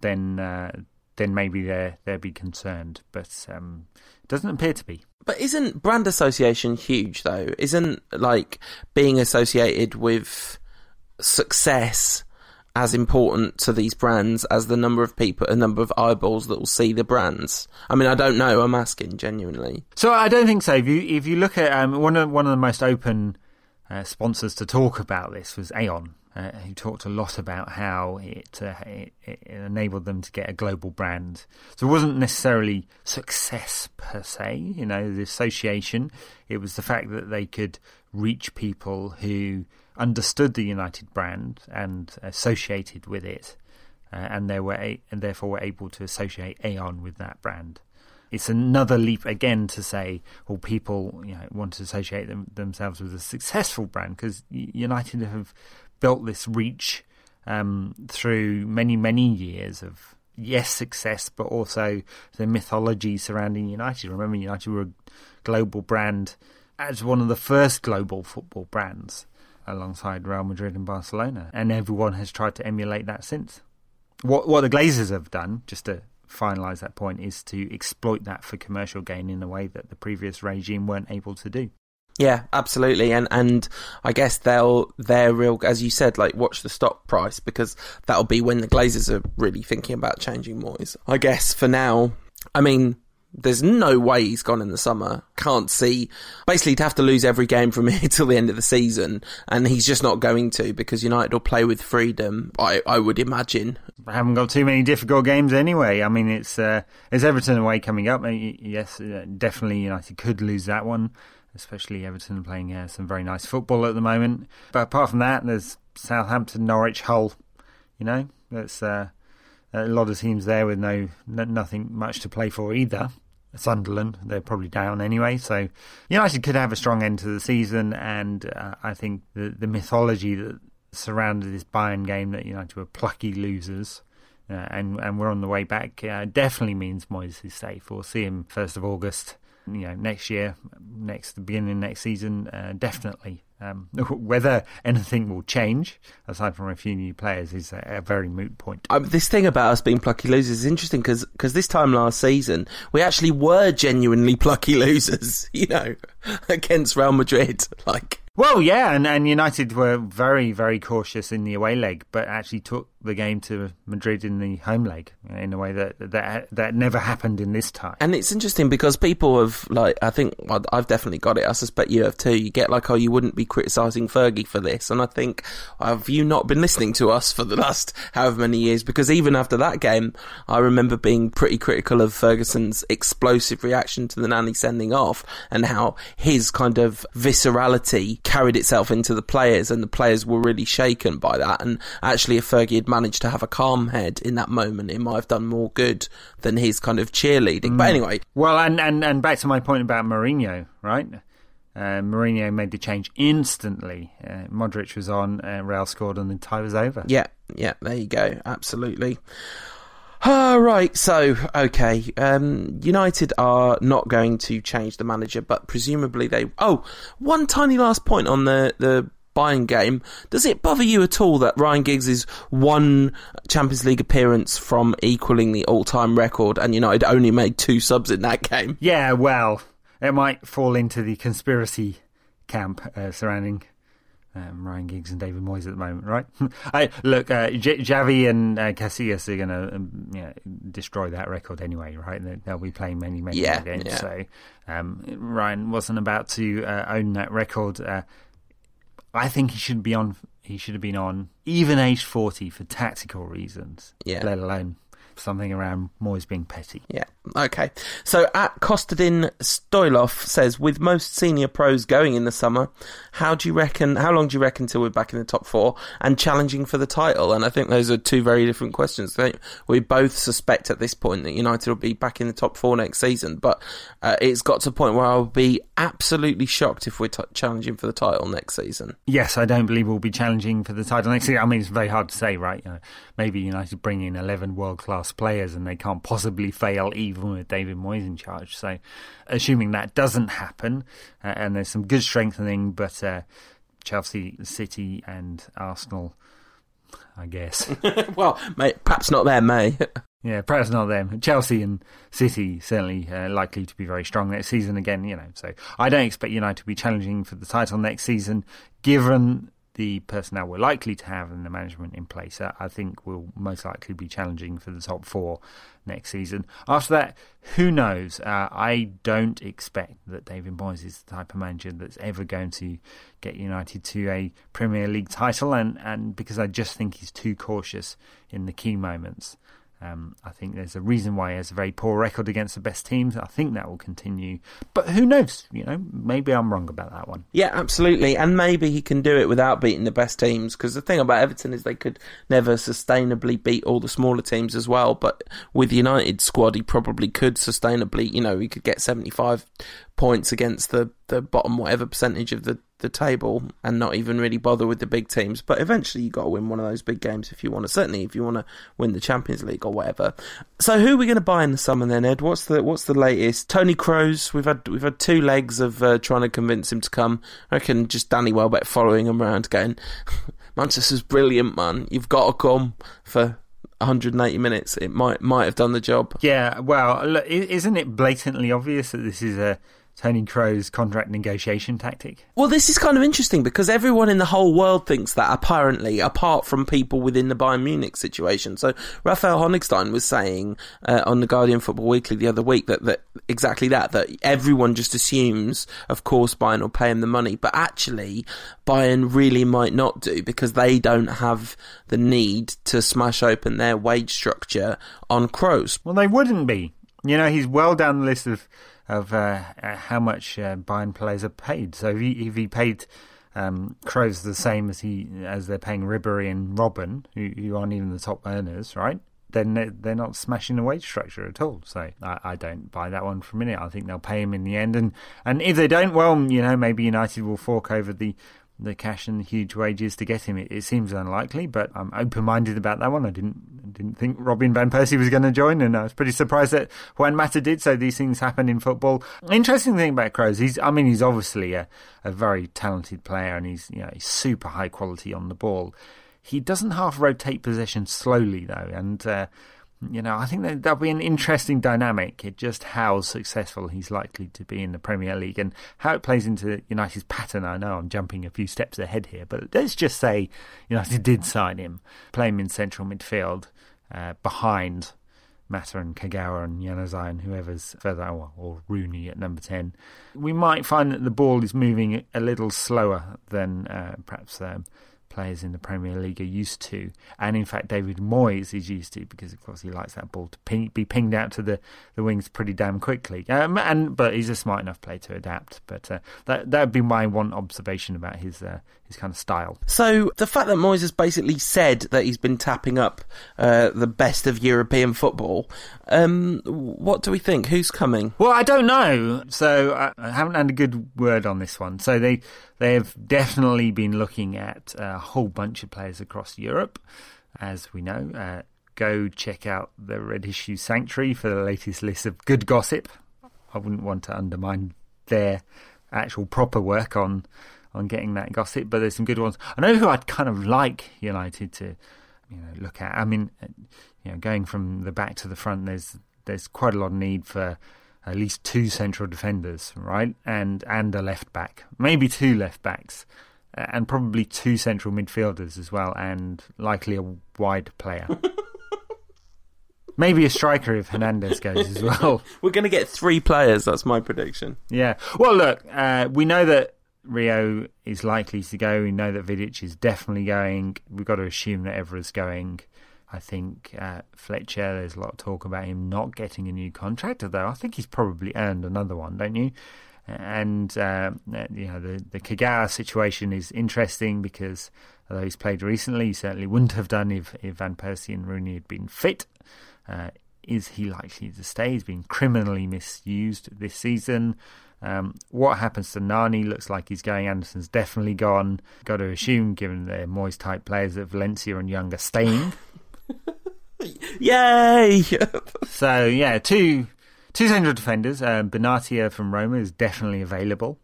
A: then uh, then maybe they they'll be concerned. But um, it doesn't appear to be.
B: But isn't brand association huge though? Isn't like being associated with success as important to these brands as the number of people, a number of eyeballs that will see the brands? I mean, I don't know. I'm asking genuinely.
A: So I don't think so. If you if you look at um, one of one of the most open uh, sponsors to talk about this was Aon, uh, who talked a lot about how it, uh, it, it, enabled them to get a global brand. So it wasn't necessarily success per se, you know, the association. It was the fact that they could reach people who understood the United brand and associated with it, uh, and they were a- and therefore were able to associate Aon with that brand. It's another leap again to say, well, people you know, want to associate them, themselves with a successful brand because United have built this reach um, through many, many years of yes, success, but also the mythology surrounding United. Remember, United were a global brand as one of the first global football brands alongside Real Madrid and Barcelona, and everyone has tried to emulate that since. What what the Glazers have done, just to finalise that point, is to exploit that for commercial gain in a way that the previous regime weren't able to do.
B: Yeah, absolutely, and and I guess they'll they're real as you said, like watch the stock price because that'll be when the Glazers are really thinking about changing Moyes. I guess for now, I mean, there's no way he's gone in the summer. Can't see. Basically, to have to lose every game from here till the end of the season, and he's just not going to because United will play with freedom. I, I would imagine.
A: I haven't got too many difficult games anyway. I mean, it's uh, it's Everton away coming up. Yes, uh, definitely United could lose that one especially Everton playing uh, some very nice football at the moment. But apart from that, there's Southampton, Norwich, Hull. You know, there's uh, a lot of teams there with no, nothing much to play for either. Sunderland, they're probably down anyway. So United could have a strong end to the season, and uh, I think the the mythology that surrounded this Bayern game that United were plucky losers. Uh, and and we're on the way back. Uh, definitely means Moyes is safe. We'll see him first of August you know next year, next the beginning of next season, uh, definitely. Um, whether anything will change aside from a few new players is a, a very moot point.
B: Um, this thing about us being plucky losers is interesting because this time last season we actually were genuinely plucky losers, you know, against Real Madrid. Like
A: well, yeah, and, and United were very, very cautious in the away leg, but actually took the game to Madrid in the home leg in a way that that that never happened in this time.
B: And it's interesting because people have like I think well, I've definitely got it. I suspect you have too. You get like, oh, you wouldn't be criticising Fergie for this, and I think have you not been listening to us for the last however many years? Because even after that game, I remember being pretty critical of Ferguson's explosive reaction to the Nani sending off and how his kind of viscerality carried itself into the players, and the players were really shaken by that. And actually, if Fergie had managed to have a calm head in that moment, it might have done more good than his kind of cheerleading. Mm. But anyway,
A: well, and, and and back to my point about Mourinho, right? Uh, Mourinho made the change instantly. Uh, Modric was on, uh, Real scored, and the tie was over.
B: Yeah, yeah, there you go. Absolutely. Ah, right. So, okay. Um, United are not going to change the manager, but presumably they. Oh, one tiny last point on the the Bayern game. Does it bother you at all that Ryan Giggs is one Champions League appearance from equaling the all time record, and United only made two subs in that game?
A: Yeah, well, it might fall into the conspiracy camp uh, surrounding um, Ryan Giggs and David Moyes at the moment, right? I, look, uh, J- Xavi and uh, Casillas are going to um, you know, destroy that record anyway, right? They'll be playing many, many yeah, games. Yeah. So um, Ryan wasn't about to uh, own that record. Uh, I think he should be on. He should have been on even age forty for tactical reasons. Yeah. Let alone something around Moyes being petty.
B: Yeah. Okay. So at Kostadin Stoilov says, with most senior pros going in the summer, how do you reckon? How long do you reckon till we're back in the top four and challenging for the title? And I think those are two very different questions. We both suspect at this point that United will be back in the top four next season, but uh, it's got to a point where I'll be absolutely shocked if we're t- challenging for the title next season.
A: Yes, I don't believe we'll be challenging for the title next season. I mean, it's very hard to say, right? You know, maybe United bring in eleven world class players and they can't possibly fail even with David Moyes in charge. So, assuming that doesn't happen, uh, and there's some good strengthening, but uh, Chelsea, City, and Arsenal, I guess.
B: well, mate, perhaps not them, May.
A: Yeah, perhaps not them. Chelsea and City certainly uh, likely to be very strong next season again. You know, so I don't expect United to be challenging for the title next season, given the personnel we're likely to have and the management in place, I think will most likely be challenging for the top four next season. After that, who knows? Uh, I don't expect that David Moyes is the type of manager that's ever going to get United to a Premier League title, and, and because I just think he's too cautious in the key moments. Um, I think there's a reason why he has a very poor record against the best teams. I think that will continue, but who knows? You know, maybe I'm wrong about that one.
B: Yeah, absolutely, and maybe he can do it without beating the best teams. Because the thing about Everton is they could never sustainably beat all the smaller teams as well. But with United squad, he probably could sustainably. You know, he could get 75 points against the, the bottom whatever percentage of the, the table and not even really bother with the big teams. But eventually you got to win one of those big games if you want to. Certainly if you want to win the Champions League or whatever. So who are we going to buy in the summer then, Ed? What's the what's the latest? Toni Kroos. We've had we've had two legs of uh, trying to convince him to come. I reckon just Danny Welbeck following him around, going, Manchester's brilliant, man. You've got to come for 180 minutes, it might might have done the job.
A: Yeah, well, look, isn't it blatantly obvious that this is a Toni Kroos contract negotiation tactic?
B: Well, this is kind of interesting because everyone in the whole world thinks that, apparently, apart from people within the Bayern Munich situation. So, Raphael Honigstein was saying uh, on the Guardian Football Weekly the other week that, that exactly that, that everyone just assumes, of course, Bayern will pay him the money, but actually, Bayern really might not do because they don't have the need to smash open their wage structure on Kroos.
A: Well, they wouldn't be. You know, he's well down the list of of uh, how much uh, Bayern players are paid. So if he, if he paid um, the same as he as they're paying Ribery and Robben, who, who aren't even the top earners, right? Then they're, they're not smashing the wage structure at all. So I, I don't buy that one for a minute. I think they'll pay him in the end, and and if they don't, well, you know, maybe United will fork over the the cash and huge wages to get him. It, it seems unlikely, but I'm open minded about that one. I didn't didn't think Robin van Persie was going to join, and I was pretty surprised that Juan Mata did. So these things happen in football. Interesting thing about Kroos, he's I mean he's obviously a, a very talented player, and he's you know he's super high quality on the ball. He doesn't half rotate possession slowly though, and uh, you know, I think that that'll be an interesting dynamic. Just how successful he's likely to be in the Premier League and how it plays into United's pattern. I know I'm jumping a few steps ahead here, but let's just say United did sign him, play him in central midfield uh, behind Mata and Kagawa and Januzaj and whoever's further, or, or Rooney at number 10. We might find that the ball is moving a little slower than uh, perhaps. Um, players in the Premier League are used to, and in fact David Moyes is used to because of course he likes that ball to ping, be pinged out to the, the wings pretty damn quickly. Um, and but he's a smart enough player to adapt. But uh, that that would be my one observation about his uh, his kind of style.
B: So the fact that Moyes has basically said that he's been tapping up uh, the best of European football, um, what do we think? Who's coming?
A: Well, I don't know. So I, I haven't had a good word on this one. So they they have definitely been looking at a whole bunch of players across Europe, as we know. Uh, go check out the Red Issue Sanctuary for the latest list of good gossip. I wouldn't want to undermine their actual proper work on on getting that gossip, but there's some good ones. I know who I'd kind of like United to you know look at. I mean, you know, going from the back to the front, there's there's quite a lot of need for at least two central defenders, right, and and a left back, maybe two left backs, and probably two central midfielders as well, and likely a wide player. Maybe a striker if Hernandez goes as well.
B: We're going to get three players. That's my prediction.
A: Yeah. Well, look, uh, we know that Rio is likely to go. We know that Vidic is definitely going. We've got to assume that Evra's going. I think uh, Fletcher, there's a lot of talk about him not getting a new contract, although I think he's probably earned another one, don't you? And uh, you know the the Kagawa situation is interesting because although he's played recently, he certainly wouldn't have done if, if Van Persie and Rooney had been fit. Uh, is he likely to stay? He's been criminally misused this season. Um, what happens to Nani? Looks like he's going. Anderson's definitely gone. Got to assume, given they're Moyes type players, that Valencia and Young are staying.
B: Yay!
A: so yeah, two two central defenders. Um, Benatia from Roma is definitely available.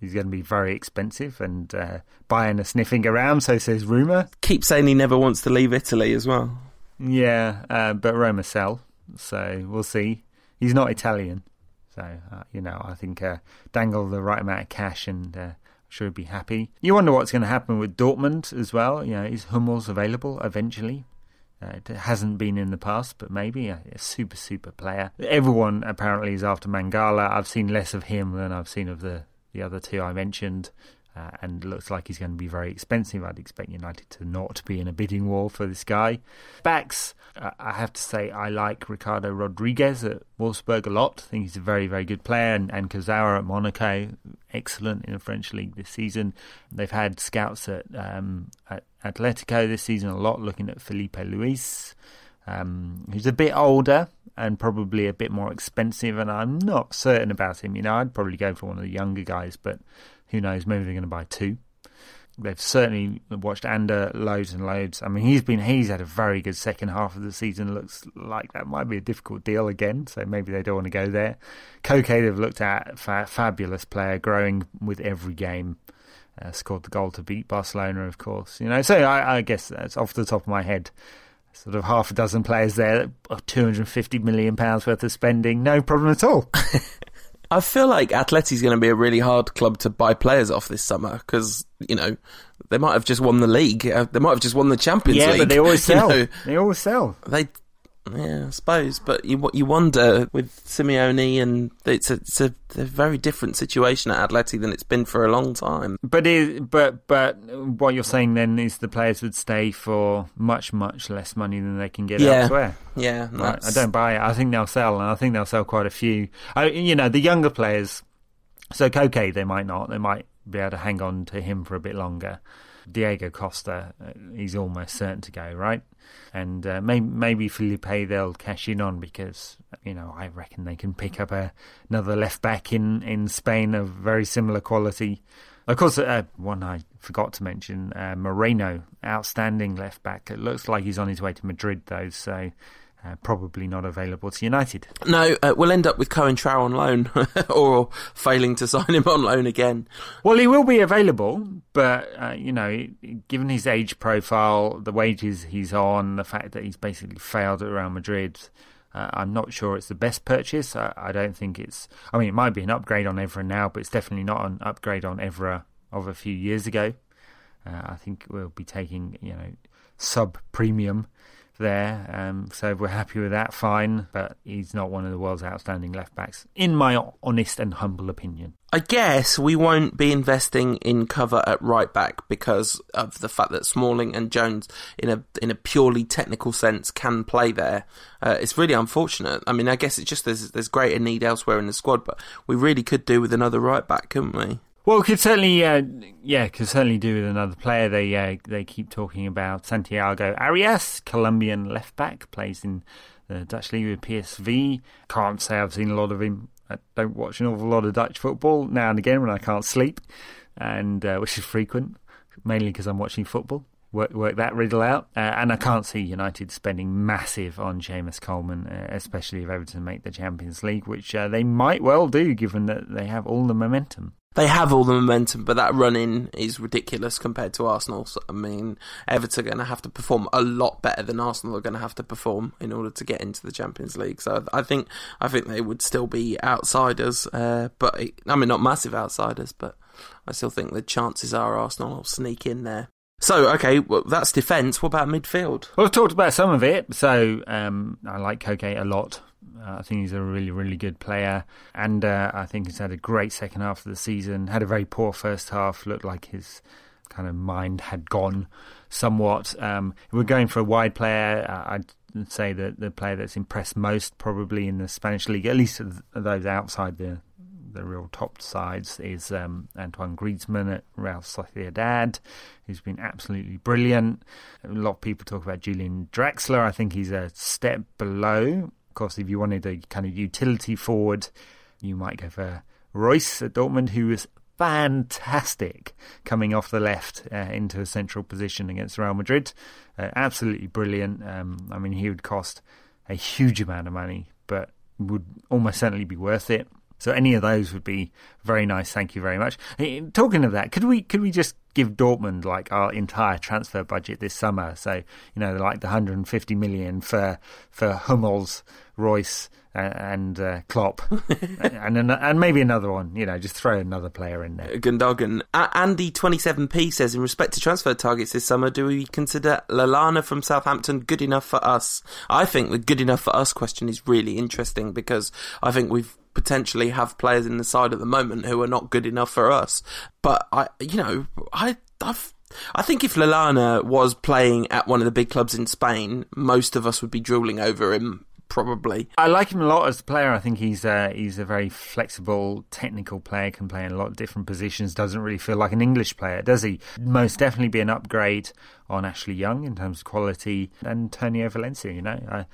A: He's going to be very expensive, and uh, Bayern are sniffing around. So says rumour.
B: Keep saying he never wants to leave Italy as well.
A: Yeah, uh, but Roma sell, so we'll see. He's not Italian, so uh, you know I think uh, dangle the right amount of cash and uh, sure he'd be happy. You wonder what's going to happen with Dortmund as well. You know, is Hummels available eventually? Uh, it hasn't been in the past, but maybe a, a, super, super player. Everyone apparently is after Mangala. I've seen less of him than I've seen of the, the other two I mentioned. Uh, and looks like he's going to be very expensive. I'd expect United to not be in a bidding war for this guy. Backs, uh, I have to say, I like Ricardo Rodriguez at Wolfsburg a lot. I think he's a very, very good player. And, and at Monaco, excellent in the French league this season. They've had scouts at, um, at Atletico this season a lot, looking at Filipe Luis. Um, who's a bit older and probably a bit more expensive, and I'm not certain about him. You know, I'd probably go for one of the younger guys, but who knows? Maybe they're going to buy two. They've certainly watched Ander loads and loads. I mean, he's been he's had a very good second half of the season. Looks like that might be a difficult deal again, so maybe they don't want to go there. Koke they've looked at fa- fabulous player, growing with every game. Uh, scored the goal to beat Barcelona, of course. You know, so I, I guess that's off the top of my head sort of half a dozen players there, 250 million pounds worth of spending, no problem at all.
B: I feel like Atleti's going to be a really hard club to buy players off this summer because you know they might have just won the league, uh, they might have just won the Champions
A: yeah,
B: League.
A: but they always sell. You know, they always sell.
B: They yeah, I suppose, but you you wonder with Simeone, and it's a it's a, a, very different situation at Atleti than it's been for a long time.
A: But it, but but what you're saying then is the players would stay for much much less money than they can get
B: yeah.
A: elsewhere.
B: Yeah,
A: right. I don't buy it. I think they'll sell, and I think they'll sell quite a few. I, you know, the younger players. So Koke, they might not. They might be able to hang on to him for a bit longer. Diego Costa, uh, he's almost certain to go, right? And uh, maybe, maybe Filipe they'll cash in on because you know I reckon they can pick up a, another left back in, in Spain of very similar quality. Of course, uh, one I forgot to mention, uh, Moreno, outstanding left back. It looks like he's on his way to Madrid though, so uh, probably not available to United.
B: No, uh, we'll end up with Coentrao on loan, or failing to sign him on loan again.
A: Well, he will be available, but uh, you know, given his age profile, the wages he's on, the fact that he's basically failed at Real Madrid, uh, I'm not sure it's the best purchase. I, I, don't think it's. I mean, it might be an upgrade on Evra now, but it's definitely not an upgrade on Evra of a few years ago. Uh, I think we'll be taking you know sub premium there. Um, so we're happy with that, fine. But he's not one of the world's outstanding left backs, in my honest and humble opinion.
B: I guess we won't be investing in cover at right back because of the fact that Smalling and Jones, in a in a purely technical sense, can play there. Uh, it's really unfortunate. I mean, I guess it's just there's there's greater need elsewhere in the squad, but we really could do with another right back, couldn't we?
A: Well, could certainly, uh, yeah, could certainly do with another player. They uh, they keep talking about Santiago Arias, Colombian left back, plays in the Dutch league with PSV. Can't say I've seen a lot of him. I don't watch an awful lot of Dutch football now and again when I can't sleep, and uh, which is frequent, mainly because I'm watching football. Work, work that riddle out, uh, and I can't see United spending massive on Seamus Coleman, uh, especially if Everton make the Champions League, which uh, they might well do, given that they have all the momentum
B: they have all the momentum, but that run in is ridiculous compared to Arsenal. So, I mean, Everton are going to have to perform a lot better than Arsenal are going to have to perform in order to get into the Champions League. So I think I think they would still be outsiders, uh, but I mean not massive outsiders, but I still think the chances are Arsenal will sneak in there. So, okay, well, that's defence. What about midfield?
A: Well, I've talked about some of it. So, um, I like Koke a lot. Uh, I think he's a really, really good player, and uh, I think he's had a great second half of the season. Had a very poor first half. Looked like his kind of mind had gone somewhat. Um, if we're going for a wide player, uh, I'd say that the player that's impressed most, probably in the Spanish league, at least those outside the the real top sides, is um, Antoine Griezmann at Real Sociedad, who's been absolutely brilliant. A lot of people talk about Julian Draxler. I think he's a step below course, if you wanted a kind of utility forward, you might go for Reus at Dortmund, who was fantastic coming off the left uh, into a central position against Real Madrid. Uh, absolutely brilliant. Um, I mean, he would cost a huge amount of money, but would almost certainly be worth it. So any of those would be very nice. Thank you very much. Talking of that, could we could we just give Dortmund like our entire transfer budget this summer? So you know, like the 150 million for for Hummels, uh, and uh, Klopp, and and maybe another one. You know, just throw another player in there.
B: Gundogan. A- Andy twenty seven P says, in respect to transfer targets this summer, do we consider Lallana from Southampton good enough for us? I think the good enough for us question is really interesting because I think we've potentially have players in the side at the moment who are not good enough for us. But I, you know, I, I've. I think if Lallana was playing at one of the big clubs in Spain, most of us would be drooling over him probably.
A: I like him a lot as a player. I think he's uh, he's a very flexible, technical player. Can play in a lot of different positions. Doesn't really feel like an English player, does he? Most definitely be an upgrade on Ashley Young in terms of quality and Tony Valencia. You know, I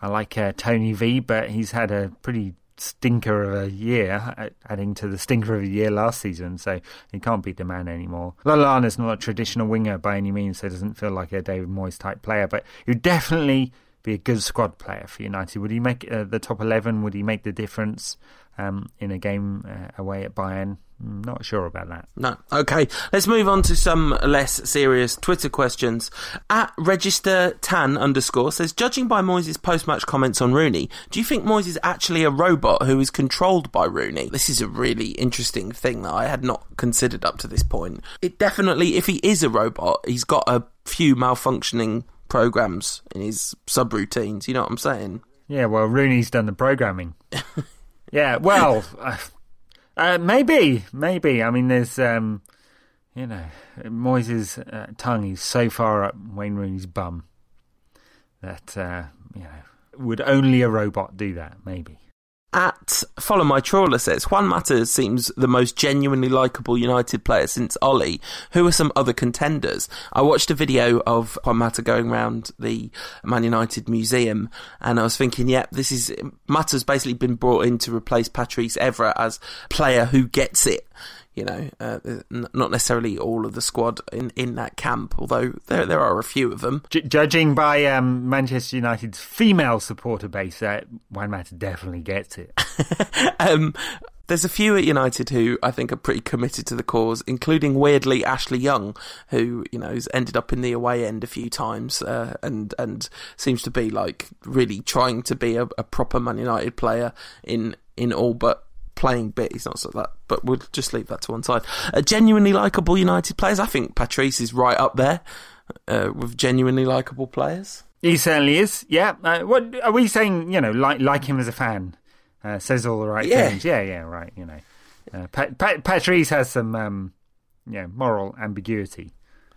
A: I like uh, Tony V, but he's had a pretty stinker of a year, adding to the stinker of a year last season, so he can't beat the man anymore. Lallana's not a traditional winger by any means, so doesn't feel like a David Moyes type player, but he would definitely be a good squad player for United. Would he make uh, the top 11? Would he make the difference um, in a game uh, away at Bayern? Mm, not sure about that.
B: No. Okay. Let's move on to some less serious Twitter questions. At register tan underscore says, judging by Moyes' post-match comments on Rooney, do you think Moyes is actually a robot who is controlled by Rooney? This is a really interesting thing that I had not considered up to this point. It definitely, if he is a robot, he's got a few malfunctioning programs in his subroutines. You know what I'm saying?
A: Yeah. Well, Rooney's done the programming. yeah. Well. Uh, maybe, maybe. I mean, there's, um, you know, Moyes' uh, tongue is so far up Wayne Rooney's bum that, uh, you know, would only a robot do that? Maybe
B: at Follow My Trawler says Juan Mata seems the most genuinely likable United player since Ollie. Who are some other contenders? I watched a video of Juan Mata going around the Man United museum and I was thinking, yep, yeah, this is Mata's basically been brought in to replace Patrice Evra as player who gets it you know, uh, not necessarily all of the squad in, in that camp, although there there are a few of them.
A: J- judging by um, Manchester United's female supporter base, uh, Mata definitely gets it.
B: um, there's a few at United who I think are pretty committed to the cause, including weirdly Ashley Young, who you know has ended up in the away end a few times, uh, and and seems to be like really trying to be a, a proper Man United player in in all but playing bit. He's not so that, but we'll just leave that to one side. Uh, genuinely likable United players. I think Patrice is right up there uh, with genuinely likable players.
A: He certainly is. Yeah. Uh, what are we saying? You know, like like him as a fan, uh, says all the right
B: yeah.
A: things. Yeah, yeah, right. You know, uh, Pat, Pat, Patrice has some, um, yeah, moral ambiguity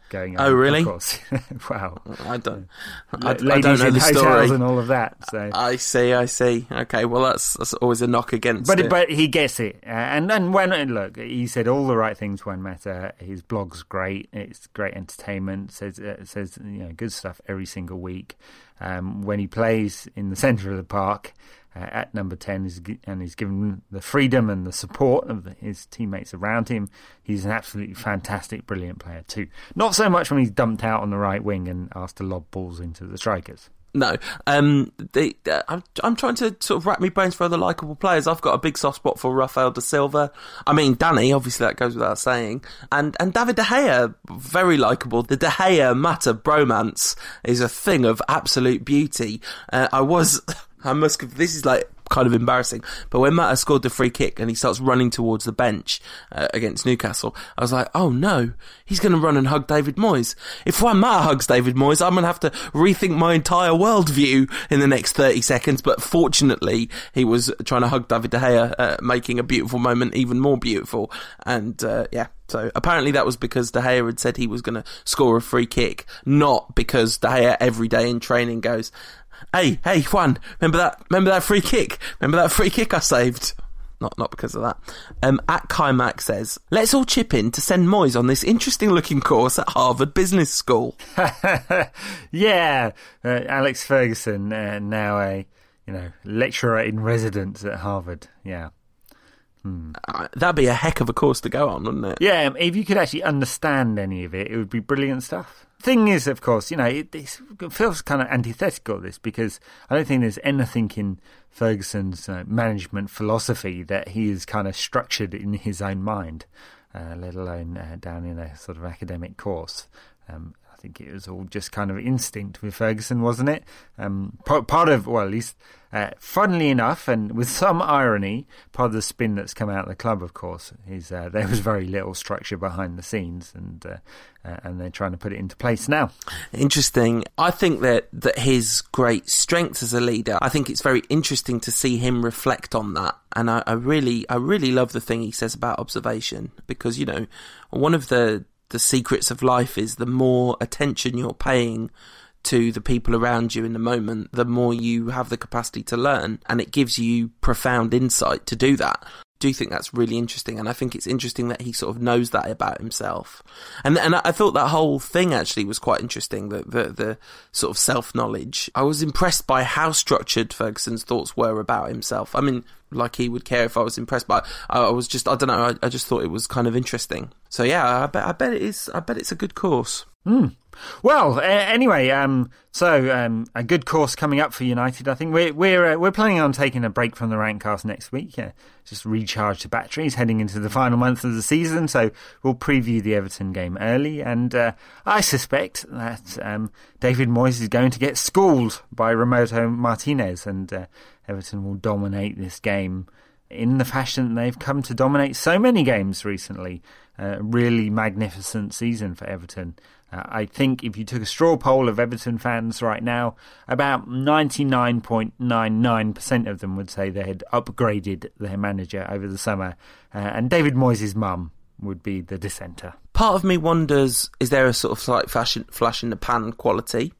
A: going on.
B: Oh, really?
A: Of course. wow.
B: I don't.
A: I, I don't know the story and all of that. So
B: I see. I see. Okay. Well, that's that's always a knock against.
A: But
B: it.
A: but he gets it, uh, and and when look, he said all the right things when Mata. His blog's great. It's great entertainment. Says uh, says you know good stuff every single week. Um, when he plays in the centre of the park, at number 10 is, and he's given the freedom and the support of his teammates around him. He's an absolutely fantastic, brilliant player too. Not so much when he's dumped out on the right wing and asked to lob balls into the strikers.
B: No, um, uh, I'm, I'm trying to sort of wrap my brains for other likable players. I've got a big soft spot for Rafael da Silva. I mean, Danny, obviously that goes without saying, and and David de Gea, very likable. The de Gea Mata bromance is a thing of absolute beauty. Uh, I was. I must. This is like kind of embarrassing. But when Mata scored the free kick and he starts running towards the bench uh, against Newcastle, I was like, oh no, he's going to run and hug David Moyes. If Juan Mata hugs David Moyes, I'm going to have to rethink my entire worldview in the next 30 seconds. But fortunately, he was trying to hug David De Gea, uh, making a beautiful moment even more beautiful. And uh, yeah, so apparently that was because De Gea had said he was going to score a free kick, not because De Gea every day in training goes, hey, hey, Juan, remember that? Remember that free kick? Remember that free kick I saved? Not, not because of that. Um, at Kaimak says, let's all chip in to send Moyes on this interesting looking course at Harvard Business School.
A: yeah, uh, Alex Ferguson, uh, now a you know lecturer in residence at Harvard. Yeah.
B: Hmm. Uh, that'd be a heck of a course to go on, wouldn't it?
A: Yeah, if you could actually understand any of it, it would be brilliant stuff thing is, of course, you know, it, it feels kind of antithetical, this, because I don't think there's anything in Ferguson's uh, management philosophy that he is kind of structured in his own mind, uh, let alone uh, down in a sort of academic course. Um, think it was all just kind of instinct with Ferguson, wasn't it? Um, part of, well, at least, uh, funnily enough, and with some irony, part of the spin that's come out of the club, of course, is uh, there was very little structure behind the scenes, and uh, uh, and they're trying to put it into place now.
B: Interesting. I think that that his great strength as a leader. I think it's very interesting to see him reflect on that, and I, I really, I really love the thing he says about observation because you know one of the the secrets of life is the more attention you're paying to the people around you in the moment, the more you have the capacity to learn, and it gives you profound insight to do that do you think that's really interesting, and I think it's interesting that he sort of knows that about himself. And and I thought that whole thing actually was quite interesting. The the, the sort of self knowledge. I was impressed by how structured Ferguson's thoughts were about himself. I mean, like he would care if I was impressed, but I, was just I don't know. I, I, just thought it was kind of interesting. So yeah, I bet I bet it is. I bet it's a good course.
A: Mm. Well, uh, anyway, um, so um, a good course coming up for United. I think we're we're uh, we're planning on taking a break from the Rantcast next week. Yeah, just recharge the batteries heading into the final month of the season. So we'll preview the Everton game early, and uh, I suspect that um, David Moyes is going to get schooled by Roberto Martinez, and uh, Everton will dominate this game in the fashion they've come to dominate so many games recently. Uh, really magnificent season for Everton. Uh, I think if you took a straw poll of Everton fans right now, about 99.99% of them would say they had upgraded their manager over the summer, uh, and David Moyes' mum would be the dissenter.
B: Part of me wonders is there a sort of slight fashion, flash in the pan quality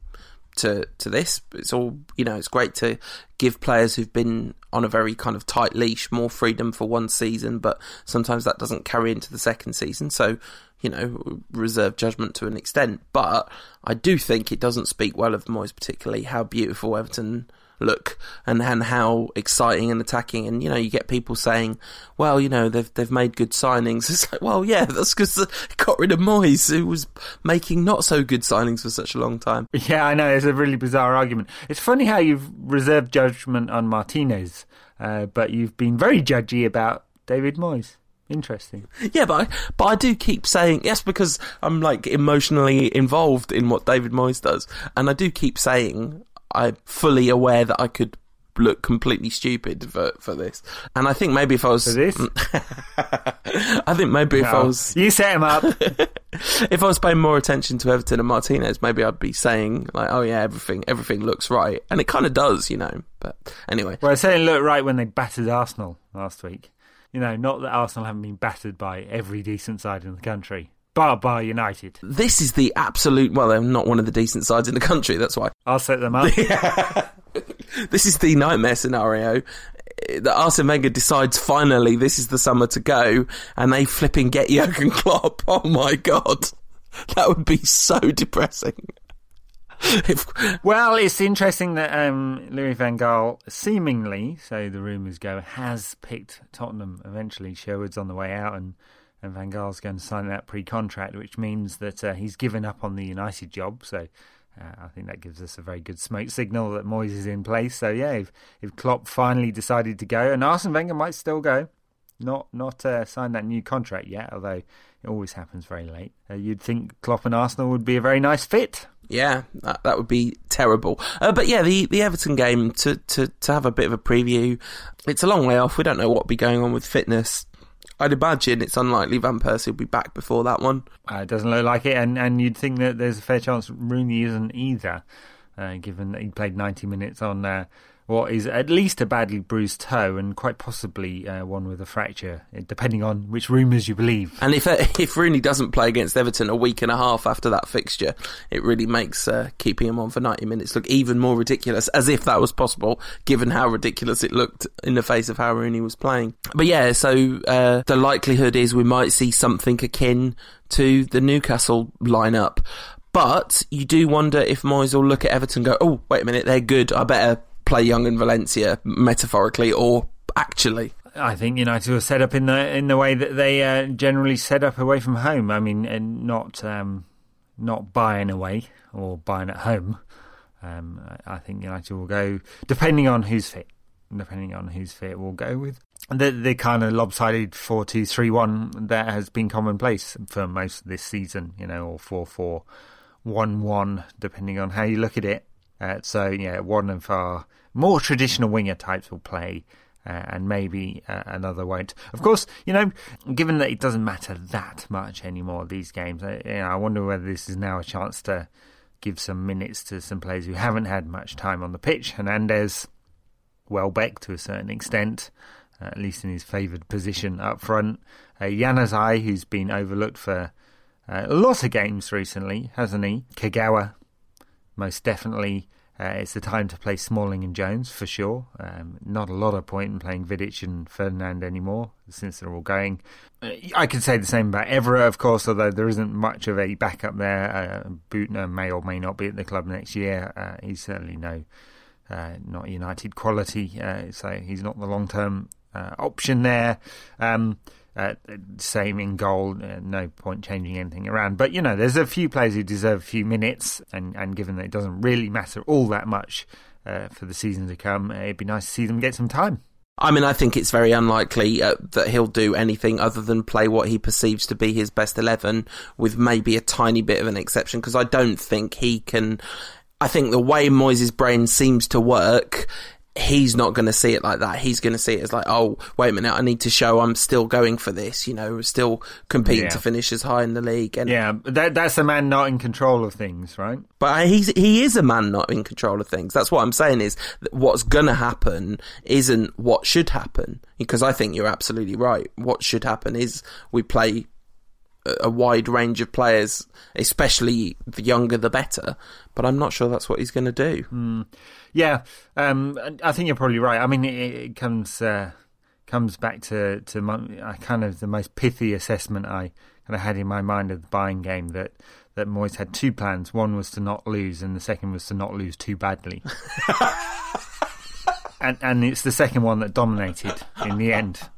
B: to to this. It's all you know. It's great to give players who've been on a very kind of tight leash more freedom for one season, but sometimes that doesn't carry into the second season. So you know, reserve judgment to an extent. But I do think it doesn't speak well of Moyes, particularly how beautiful Everton look and and how exciting and attacking. And you know, you get people saying, "Well, you know, they've they've made good signings." It's like, well, yeah, that's because they got rid of Moyes, who was making not so good signings for such a long time.
A: Yeah, I know it's a really bizarre argument. It's funny how you've reserved judgment on Martinez, uh, but you've been very judgy about David Moyes. Interesting.
B: Yeah, but I, but I do keep saying yes because I'm like emotionally involved in what David Moyes does, and I do keep saying I'm fully aware that I could look completely stupid for for this. And I think maybe if I was
A: for this, mm.
B: I think maybe no, if I was
A: you set him up.
B: if I was paying more attention to Everton and Martinez, maybe I'd be saying like, "Oh yeah, everything everything looks right," and it kind of does, you know. But anyway,
A: well, i it certainly looked right when they battered Arsenal last week. You know, not that Arsenal haven't been battered by every decent side in the country. Bar Bar United.
B: This is the absolute. Well, they're not one of the decent sides in the country. That's why
A: I'll set them up.
B: this is the nightmare scenario that Arsene Wenger decides finally this is the summer to go, and they flipping get Jurgen Klopp. Oh my god, that would be so depressing.
A: if... Well, it's interesting that um, Louis Van Gaal seemingly, so the rumours go, has picked Tottenham eventually. Sherwood's on the way out, and, and Van Gaal's going to sign that pre-contract, which means that uh, he's given up on the United job. So uh, I think that gives us a very good smoke signal that Moyes is in place. So yeah, if, if Klopp finally decided to go, and Arsene Wenger might still go, not not uh, that new contract yet, although it always happens very late. Uh, you'd think Klopp and Arsenal would be a very nice fit.
B: Yeah, that, that would be terrible. Uh, but yeah, the, the Everton game, to, to, to have a bit of a preview, it's a long way off. We don't know what will be going on with fitness. I'd imagine it's unlikely Van Persie will be back before that one.
A: Uh, it doesn't look like it, and, and you'd think that there's a fair chance Rooney isn't either, uh, given that he played 90 minutes on uh, what is at least a badly bruised toe and quite possibly uh, one with a fracture, depending on which rumours you believe.
B: And if uh, if Rooney doesn't play against Everton a week and a half after that fixture, it really makes uh, keeping him on for 90 minutes look even more ridiculous, as if that was possible, given how ridiculous it looked in the face of how Rooney was playing. But yeah, so uh, the likelihood is we might see something akin to the Newcastle lineup. But you do wonder if Moyes will look at Everton and go, oh, wait a minute, they're good. I better play Young and Valencia metaphorically or actually?
A: I think United were set up in the in the way that they uh, generally set up away from home. I mean, and not um, not Bayern away or Bayern at home. Um, I think United will go depending on who's fit. Depending on who's fit, we'll go with the the kind of lopsided four two three one that has been commonplace for most of this season. You know, or four four one-one, depending on how you look at it. Uh, so yeah, one of our more traditional winger types will play. Uh, and maybe uh, another won't. Of course, you know, given that it doesn't matter that much anymore these games, I, you know, I wonder whether this is now a chance to give some minutes to some players who haven't had much time on the pitch. Hernandez, Welbeck to a certain extent, uh, at least in his favoured position up front. Uh, Januzaj, who's been overlooked for uh, a lot of games recently, hasn't he? Kagawa, most definitely. Uh, it's the time to play Smalling and Jones for sure. Um, not a lot of point in playing Vidic and Ferdinand anymore since they're all going. Uh, I could say the same about Evra, of course, although there isn't much of a backup there. Uh, Buttner may or may not be at the club next year. Uh, he's certainly no, uh, not United quality, so he's not the long term option there. Um, uh, same in goal, uh, no point changing anything around. But you know, there's a few players who deserve a few minutes, and, and given that it doesn't really matter all that much uh, for the season to come, uh, it'd be nice to see them get some time.
B: I mean, I think it's very unlikely uh, that he'll do anything other than play what he perceives to be his best 11, with maybe a tiny bit of an exception, because I don't think he can. I think the way Moyes' brain seems to work, he's not going to see it like that. He's going to see it as like, oh, wait a minute, I need to show I'm still going for this. You know, still competing yeah. to finish as high in the league.
A: And yeah, that, that's a man not in control of things, right?
B: But he's he is a man not in control of things. That's what I'm saying is what's going to happen isn't what should happen. Because I think you're absolutely right. What should happen is we play a wide range of players, especially the younger the better. But I'm not sure that's what he's going to do.
A: Mm. Yeah, um, I think you're probably right. I mean, it, it comes uh, comes back to to my, uh, kind of the most pithy assessment I kind of had in my mind of the Bayern game that that Moyes had two plans. One was to not lose, and the second was to not lose too badly. and and it's the second one that dominated in the end,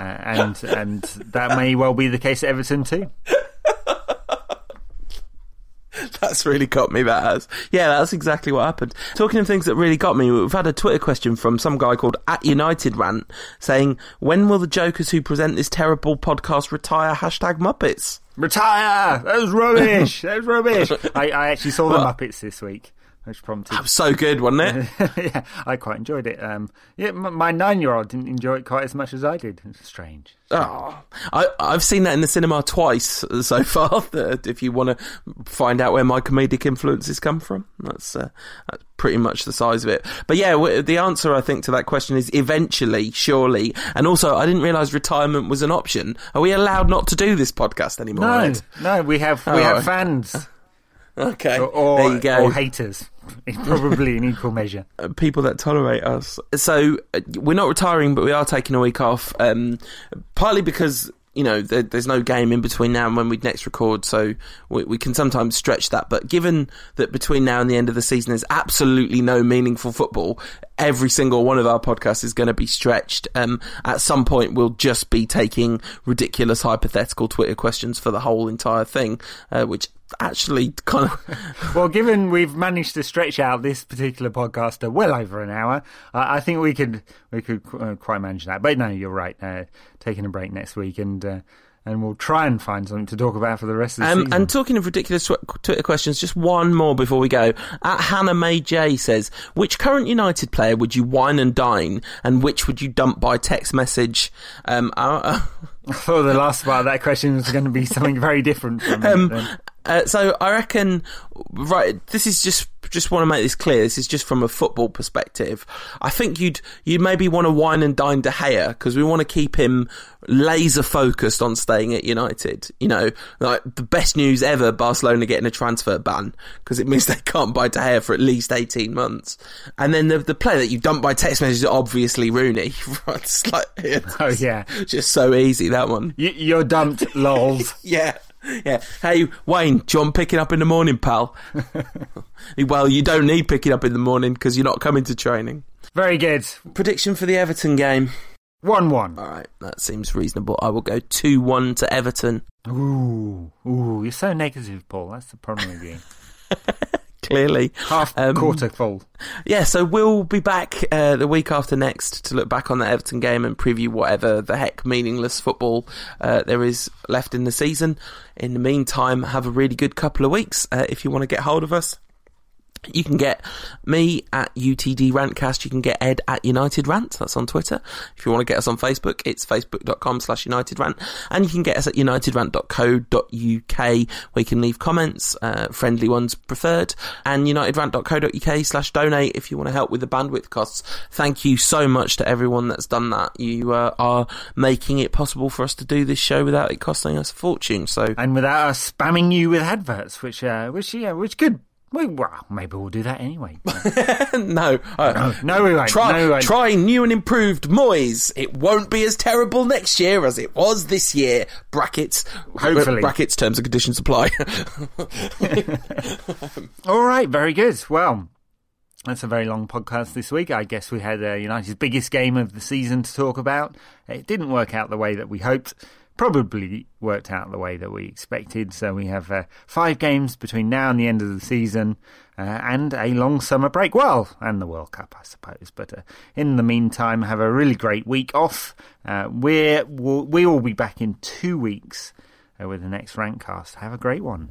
A: uh, and and that may well be the case at Everton too.
B: That's really got me, that has. Yeah, that's exactly what happened. Talking of things that really got me, we've had a Twitter question from some guy called at United Rant saying, When will the jokers who present this terrible podcast retire? Hashtag Muppets.
A: Retire! That was rubbish! that was rubbish! I, I actually saw the Muppets this week which prompted.
B: That was so good, wasn't it?
A: yeah, I quite enjoyed it. Um, yeah, my nine-year-old didn't enjoy it quite as much as I did. It's strange.
B: Oh, I, I've seen that in the cinema twice so far. if you want to find out where my comedic influences come from, that's, uh, that's pretty much the size of it. But yeah, the answer I think to that question is eventually, surely. And also, I didn't realise retirement was an option. Are we allowed not to do this podcast anymore?
A: No, no, we have we oh. have fans.
B: Okay, or,
A: or,
B: there you go.
A: Or haters, probably in equal measure.
B: Uh, people that tolerate us. So uh, we're not retiring, but we are taking a week off. Um, partly because you know, there, there's no game in between now and when we'd next record, so we, we, can sometimes stretch that. But given that between now and the end of the season there's absolutely no meaningful football, every single one of our podcasts is going to be stretched. Um, at some point, we'll just be taking ridiculous hypothetical Twitter questions for the whole entire thing, uh, which actually kind of.
A: well, given we've managed to stretch out this particular podcast to well over an hour, uh, I think we could we could uh, quite manage that. But no, you're right. Uh, taking a break next week and. Uh, and we'll try and find something to talk about for the rest of the um, season.
B: And talking of ridiculous tw- Twitter questions, just one more before we go. At Hannah May J says, which current United player would you wine and dine, and which would you dump by text message? Um, uh,
A: I thought the last part of that question was going to be something very different from um,
B: uh, so I reckon, right, this is just just want to make this clear. This is just from a football perspective. I think you'd you maybe want to wine and dine De Gea because we want to keep him laser focused on staying at United. You know, like the best news ever: Barcelona getting a transfer ban because it means they can't buy De Gea for at least eighteen months. And then the the player that you dump by text message is obviously Rooney. it's like, it's
A: oh yeah,
B: just so easy that one.
A: You, you're dumped, lols.
B: yeah. Yeah. Hey, Wayne, John picking up in the morning, pal? well, you don't need picking up in the morning because you're not coming to training.
A: Very good.
B: Prediction for the Everton game?
A: 1 1.
B: All right, that seems reasonable. I will go 2 1 to Everton.
A: Ooh, ooh, you're so negative, Paul. That's the problem with you.
B: clearly.
A: Half
B: Um,
A: quarter full.
B: Yeah, so we'll be back uh, the week after next to look back on the Everton game and preview whatever the heck meaningless football uh, there is left in the season. In the meantime, have a really good couple of weeks. Uh, if you want to get hold of us, you can get me at UTD Rantcast. You can get Ed at United Rant. That's on Twitter. If you want to get us on Facebook, it's facebook.com slash United Rant. And you can get us at unitedrant.co.uk where you can leave comments, uh, friendly ones preferred, and unitedrant.co.uk slash donate if you want to help with the bandwidth costs. Thank you so much to everyone that's done that. You uh, are making it possible for us to do this show without it costing us a fortune. So
A: And without us spamming you with adverts, which, uh, which, yeah, which could. Well, well, maybe we'll do that anyway.
B: no, uh,
A: no, we won't.
B: Try,
A: no, we won't.
B: try new and improved Moyes. It won't be as terrible next year as it was this year. Brackets.
A: Hopefully.
B: Brackets. Terms and conditions apply.
A: All right, very good. Well, that's a very long podcast this week. I guess we had uh, United's biggest game of the season to talk about. It didn't work out the way that we hoped. Probably worked out the way that we expected. So we have uh, five games between now and the end of the season, uh, and a long summer break. Well, and the World Cup, I suppose. But uh, in the meantime, have a really great week off. Uh, we're we'll, we will be back in two weeks uh, with the next Rantcast. Have a great one.